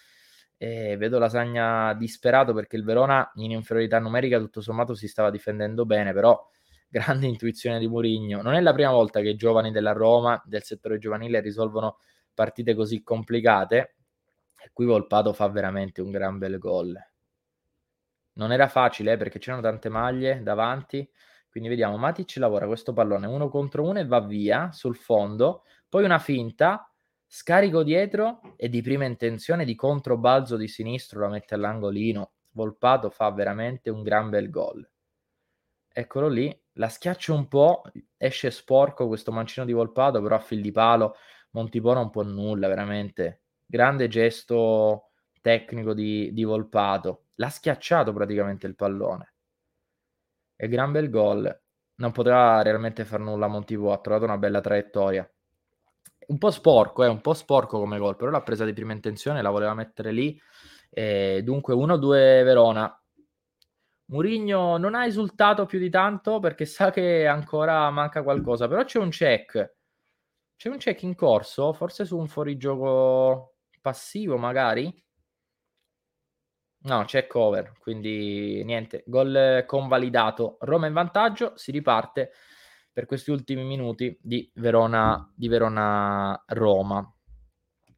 E vedo Lasagna disperato perché il Verona in inferiorità numerica tutto sommato si stava difendendo bene, però grande intuizione di Murigno. Non è la prima volta che i giovani della Roma, del settore giovanile, risolvono partite così complicate. E qui Volpato fa veramente un gran bel gol. Non era facile eh, perché c'erano tante maglie davanti. Quindi vediamo, Matic lavora questo pallone uno contro uno e va via sul fondo. Poi una finta, scarico dietro e di prima intenzione di controbalzo di sinistro la mette all'angolino. Volpato fa veramente un gran bel gol. Eccolo lì, la schiaccia un po', esce sporco questo mancino di Volpato, però a fil di palo Montipò non può nulla, veramente. Grande gesto tecnico di, di Volpato. L'ha schiacciato praticamente il pallone. E gran bel gol. Non poteva realmente far nulla Montipò, ha trovato una bella traiettoria. Un po' sporco, eh, un po' sporco come gol, però l'ha presa di prima intenzione, la voleva mettere lì. E dunque 1-2 Verona. Murigno non ha esultato più di tanto perché sa che ancora manca qualcosa, però c'è un check c'è un check in corso, forse su un fuorigioco passivo magari? No, check over, quindi niente, gol convalidato. Roma in vantaggio, si riparte per questi ultimi minuti di Verona, di Verona Roma.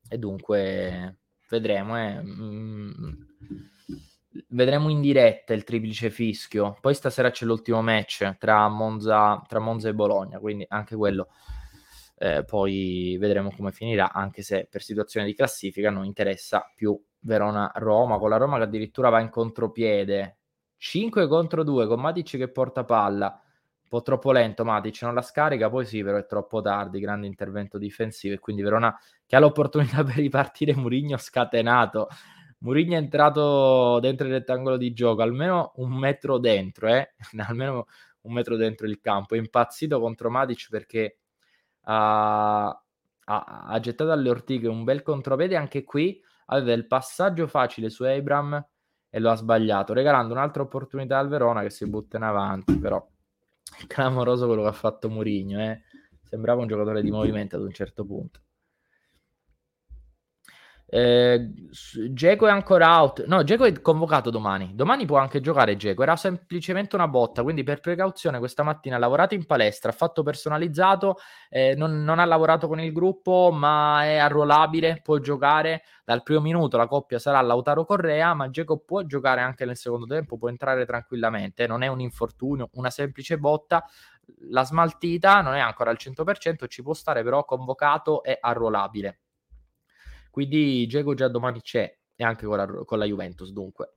E dunque vedremo, eh. mm, vedremo in diretta il triplice fischio. Poi stasera c'è l'ultimo match tra Monza, tra Monza e Bologna, quindi anche quello eh, poi vedremo come finirà, anche se per situazione di classifica non interessa più Verona-Roma, con la Roma che addirittura va in contropiede, 5 contro 2 con Matic che porta palla, un po' troppo lento Matic, non la scarica, poi sì, però è troppo tardi, grande intervento difensivo e quindi Verona che ha l'opportunità *laughs* per ripartire, Murigno scatenato. Murigno è entrato dentro il rettangolo di gioco, almeno un metro dentro, eh? *laughs* almeno un metro dentro il campo, è impazzito contro Matic perché ha, ha, ha gettato alle ortiche un bel contropiede anche qui aveva il passaggio facile su Abram e lo ha sbagliato regalando un'altra opportunità al Verona che si butta in avanti però clamoroso quello che ha fatto Mourinho eh? sembrava un giocatore di movimento ad un certo punto eh, Geco è ancora out. No, Geco è convocato domani. Domani può anche giocare Geco. Era semplicemente una botta. Quindi, per precauzione, questa mattina ha lavorato in palestra, ha fatto personalizzato. Eh, non, non, ha lavorato con il gruppo, ma è arruolabile. Può giocare dal primo minuto. La coppia sarà Lautaro Correa. Ma Geco può giocare anche nel secondo tempo. Può entrare tranquillamente. Non è un infortunio, una semplice botta. La smaltita non è ancora al 100%. Ci può stare, però, convocato e arruolabile. Quindi Diego già domani c'è e anche con la, con la Juventus dunque.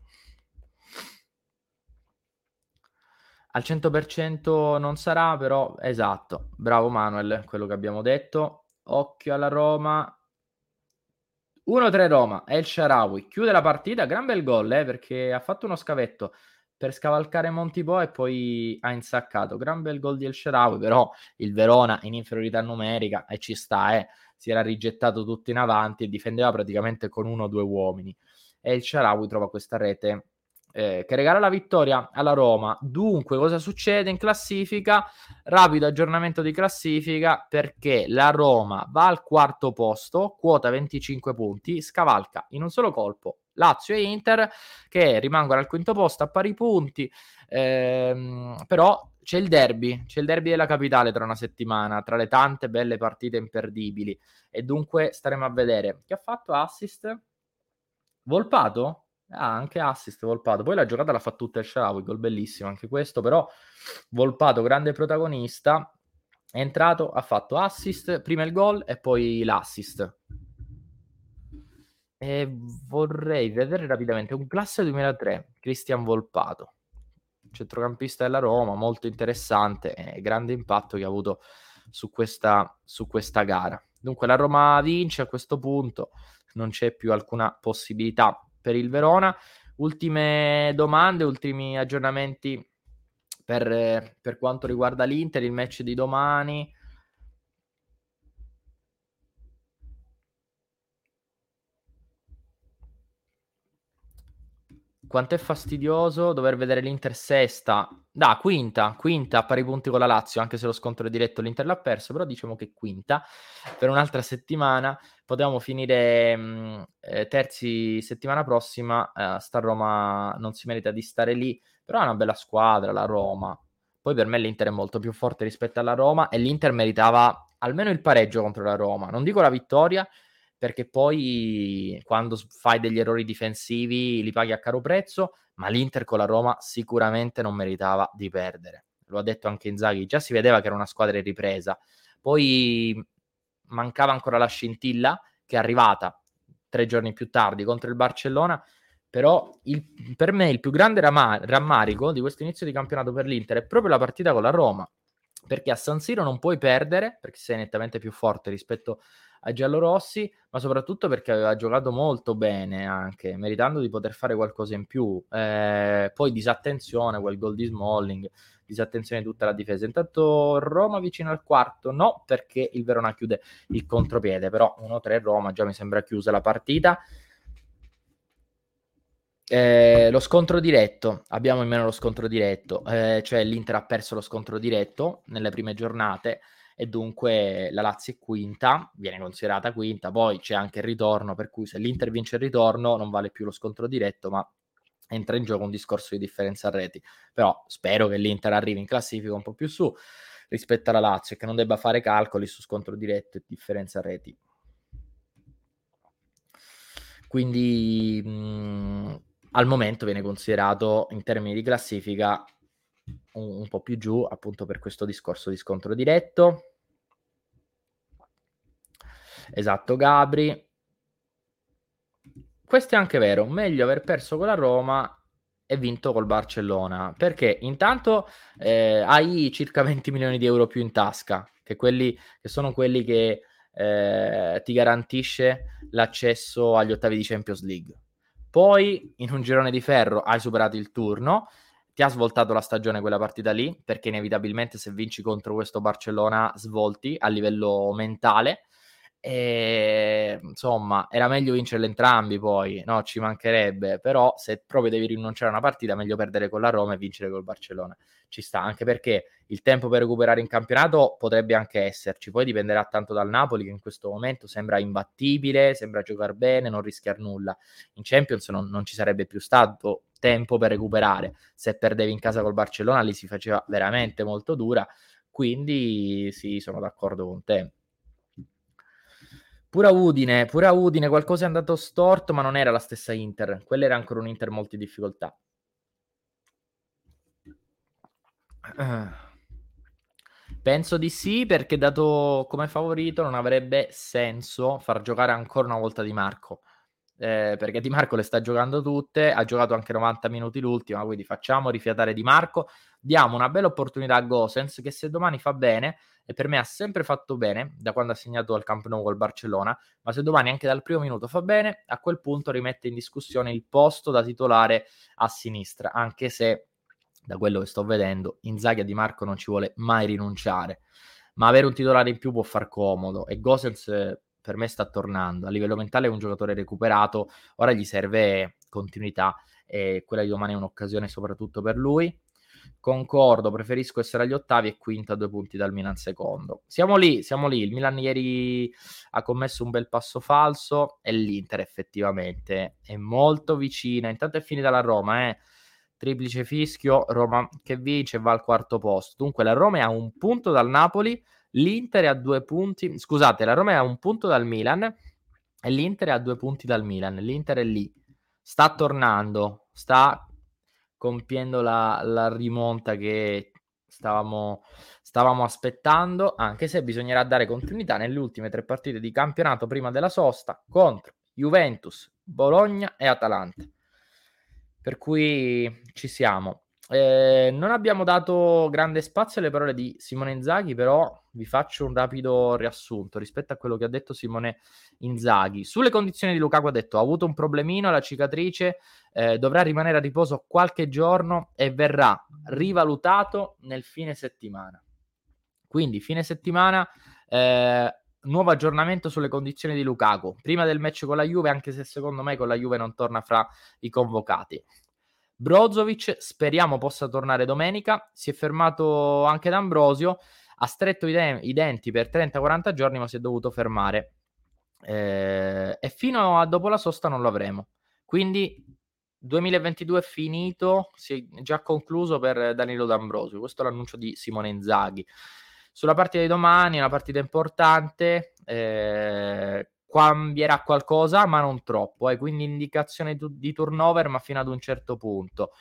Al 100% non sarà, però esatto. Bravo Manuel, quello che abbiamo detto. Occhio alla Roma. 1-3 Roma, El Sharawi chiude la partita, gran bel gol eh, perché ha fatto uno scavetto per scavalcare Montipo e poi ha insaccato. Gran bel gol di El Sharawi, però il Verona in inferiorità numerica e ci sta, eh si era rigettato tutto in avanti e difendeva praticamente con uno o due uomini. E il Sharawi trova questa rete eh, che regala la vittoria alla Roma. Dunque, cosa succede in classifica? Rapido aggiornamento di classifica perché la Roma va al quarto posto, quota 25 punti, scavalca in un solo colpo Lazio e Inter che rimangono al quinto posto a pari punti. Ehm, però c'è il derby, c'è il derby della capitale tra una settimana, tra le tante belle partite imperdibili. E dunque staremo a vedere chi ha fatto assist. Volpato? Ah, anche assist Volpato. Poi la giocata l'ha fatta tutta il Sharawi, gol bellissimo anche questo, però Volpato, grande protagonista, è entrato, ha fatto assist, prima il gol e poi l'assist. E vorrei vedere rapidamente un classe 2003, Cristian Volpato, centrocampista della Roma, molto interessante e grande impatto che ha avuto su questa, su questa gara. Dunque la Roma vince a questo punto, non c'è più alcuna possibilità per il Verona. Ultime domande, ultimi aggiornamenti per, per quanto riguarda l'Inter, il match di domani. Quanto è fastidioso dover vedere l'Inter sesta, da quinta, quinta a pari punti con la Lazio, anche se lo scontro è diretto l'Inter l'ha perso, però diciamo che quinta per un'altra settimana. Potevamo finire mh, mm, eh, terzi settimana prossima, eh, sta Roma non si merita di stare lì, però è una bella squadra la Roma. Poi per me l'Inter è molto più forte rispetto alla Roma e l'Inter meritava almeno il pareggio contro la Roma. Non dico la vittoria, perché poi quando fai degli errori difensivi li paghi a caro prezzo, ma l'Inter con la Roma sicuramente non meritava di perdere. Lo ha detto anche Inzaghi, già si vedeva che era una squadra in ripresa. Poi mancava ancora la scintilla che è arrivata tre giorni più tardi contro il Barcellona, però il, per me il più grande rammarico di questo inizio di campionato per l'Inter è proprio la partita con la Roma, perché a San Siro non puoi perdere, perché sei nettamente più forte rispetto ai giallorossi, ma soprattutto perché aveva giocato molto bene anche, meritando di poter fare qualcosa in più. Eh, poi disattenzione, quel gol di Smalling, disattenzione di tutta la difesa. Intanto Roma vicino al quarto, no, perché il Verona chiude il contropiede, però 1-3 Roma, già mi sembra chiusa la partita. Eh, lo scontro diretto, abbiamo in meno lo scontro diretto, eh, cioè l'Inter ha perso lo scontro diretto nelle prime giornate e dunque la Lazio è quinta, viene considerata quinta, poi c'è anche il ritorno, per cui se l'Inter vince il ritorno non vale più lo scontro diretto, ma entra in gioco un discorso di differenza a reti. Però spero che l'Inter arrivi in classifica un po' più su rispetto alla Lazio e che non debba fare calcoli su scontro diretto e differenza a reti. Quindi mh, mhmm, al momento viene considerato in termini di classifica un, un po' più giù, appunto per questo discorso di scontro diretto. Esatto, Gabri. Questo è anche vero, meglio aver perso con la Roma e vinto col Barcellona, perché intanto eh, hai circa 20 milioni di euro più in tasca, che, quelli, che sono quelli che eh, ti garantisce l'accesso agli ottavi di Champions League. Poi in un girone di ferro hai superato il turno ti ha svoltato la stagione quella partita lì, perché inevitabilmente se vinci contro questo Barcellona svolti a livello mentale. E, insomma, era meglio vincerle entrambi poi, no, ci mancherebbe, però se proprio devi rinunciare a una partita, meglio perdere con la Roma e vincere col Barcellona. Ci sta, anche perché il tempo per recuperare in campionato potrebbe anche esserci, poi dipenderà tanto dal Napoli che in questo momento sembra imbattibile, sembra giocare bene, non rischiare nulla. In Champions non, non ci sarebbe più stato tempo per recuperare. Se perdevi in casa col Barcellona lì si faceva veramente molto dura, quindi sì, sono d'accordo con te. Pura Udine, pura Udine, qualcosa è andato storto, ma non era la stessa Inter. Quella era ancora un Inter molto in difficoltà. Penso di sì, perché dato come favorito non avrebbe senso far giocare ancora una volta Di Marco eh, perché Di Marco le sta giocando tutte, ha giocato anche 90 minuti l'ultima, quindi facciamo rifiatare Di Marco, diamo una bella opportunità a Gosens che se domani fa bene, e per me ha sempre fatto bene da quando ha segnato al Camp Nou col Barcellona, ma se domani anche dal primo minuto fa bene, a quel punto rimette in discussione il posto da titolare a sinistra, anche se da quello che sto vedendo Inzaghi a Di Marco non ci vuole mai rinunciare, ma avere un titolare in più può far comodo e Gosens per me sta tornando. A livello mentale è un giocatore recuperato, ora gli serve continuità e quella di domani è un'occasione soprattutto per lui. Concordo, preferisco essere agli ottavi e quinta a due punti dal Milan secondo. Siamo lì, siamo lì. Il Milan ieri ha commesso un bel passo falso e l'Inter effettivamente è molto vicina. Intanto è finita la Roma, eh. Triplice fischio, Roma che vince e va al quarto posto. Dunque la Roma è a un punto dal Napoli, l'Inter è a due punti. Scusate, la Roma è a un punto dal Milan e l'Inter è a due punti dal Milan. L'Inter è lì, sta tornando, sta compiendo la, la rimonta che stavamo, stavamo aspettando, anche se bisognerà dare continuità nelle ultime tre partite di campionato prima della sosta contro Juventus, Bologna e Atalanta. Per cui ci siamo. Eh, non abbiamo dato grande spazio alle parole di Simone Inzaghi, però vi faccio un rapido riassunto rispetto a quello che ha detto Simone Inzaghi. Sulle condizioni di Lukaku ha detto ha avuto un problemino, la cicatrice eh, dovrà rimanere a riposo qualche giorno e verrà rivalutato nel fine settimana. Quindi fine settimana eh, nuovo aggiornamento sulle condizioni di Lukaku prima del match con la Juve, anche se secondo me con la Juve non torna fra i convocati. Brozovic speriamo possa tornare domenica. Si è fermato anche D'Ambrosio. Ha stretto i, de- i denti per 30-40 giorni, ma si è dovuto fermare. Eh, e fino a dopo la sosta non lo avremo. Quindi 2022 è finito, si è già concluso per Danilo D'Ambrosio. Questo è l'annuncio di Simone Inzaghi. Sulla partita di domani, una partita importante. Eh, cambierà qualcosa, ma non troppo. Eh, quindi indicazione di turnover, ma fino ad un certo punto.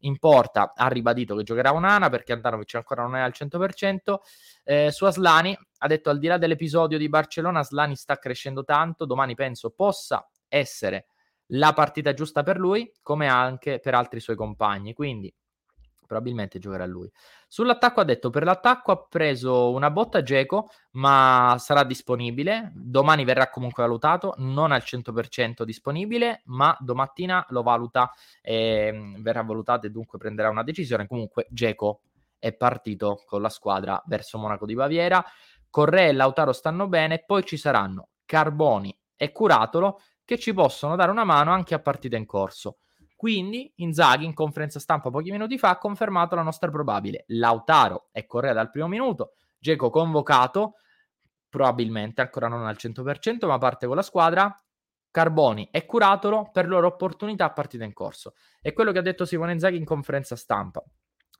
In porta ha ribadito che giocherà Unana perché Andanovic ancora non è al 100%. Eh, su Aslani ha detto al di là dell'episodio di Barcellona, Aslani sta crescendo tanto, domani penso possa essere la partita giusta per lui, come anche per altri suoi compagni. Quindi probabilmente giocherà lui. Sull'attacco ha detto per l'attacco ha preso una botta Geco, ma sarà disponibile. Domani verrà comunque valutato, non al 100% disponibile, ma domattina lo valuta e verrà valutato e dunque prenderà una decisione. Comunque Geco è partito con la squadra verso Monaco di Baviera. Correa e Lautaro stanno bene, poi ci saranno Carboni e Curatolo che ci possono dare una mano anche a partita in corso. Quindi Inzaghi in conferenza stampa pochi minuti fa ha confermato la nostra probabile. Lautaro e Correa dal primo minuto, Geco convocato, probabilmente ancora non al 100%, ma parte con la squadra. Carboni e Curatolo per loro opportunità a partita in corso. È quello che ha detto Simone Inzaghi in conferenza stampa.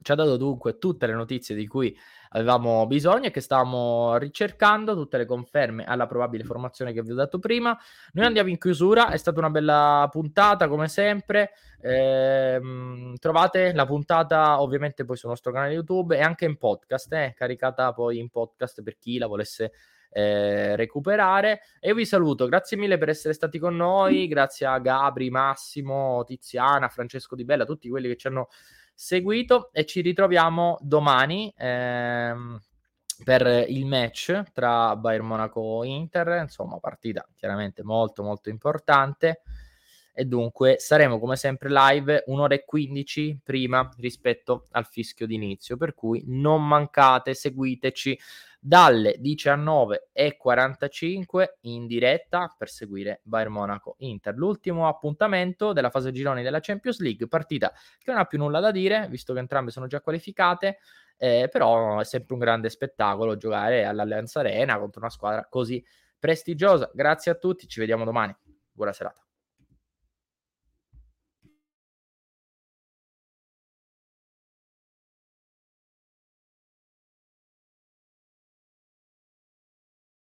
Ci ha dato dunque tutte le notizie di cui avevamo bisogno e che stavamo ricercando, tutte le conferme alla probabile formazione che vi ho dato prima. Noi andiamo in chiusura, è stata una bella puntata come sempre. Ehm, trovate la puntata ovviamente poi sul nostro canale YouTube e anche in podcast, eh, caricata poi in podcast per chi la volesse eh, recuperare. E io vi saluto, grazie mille per essere stati con noi, grazie a Gabri, Massimo, Tiziana, Francesco Di Bella, tutti quelli che ci hanno seguito e ci ritroviamo domani ehm, per il match tra Bayern Monaco e Inter, insomma partita chiaramente molto molto importante e dunque saremo come sempre live un'ora e 15 prima rispetto al fischio d'inizio per cui non mancate seguiteci dalle 19.45 in diretta per seguire Bayern Monaco Inter. L'ultimo appuntamento della fase gironi della Champions League, partita che non ha più nulla da dire, visto che entrambe sono già qualificate, eh, però è sempre un grande spettacolo giocare all'Allianza Arena contro una squadra così prestigiosa. Grazie a tutti, ci vediamo domani. Buona serata.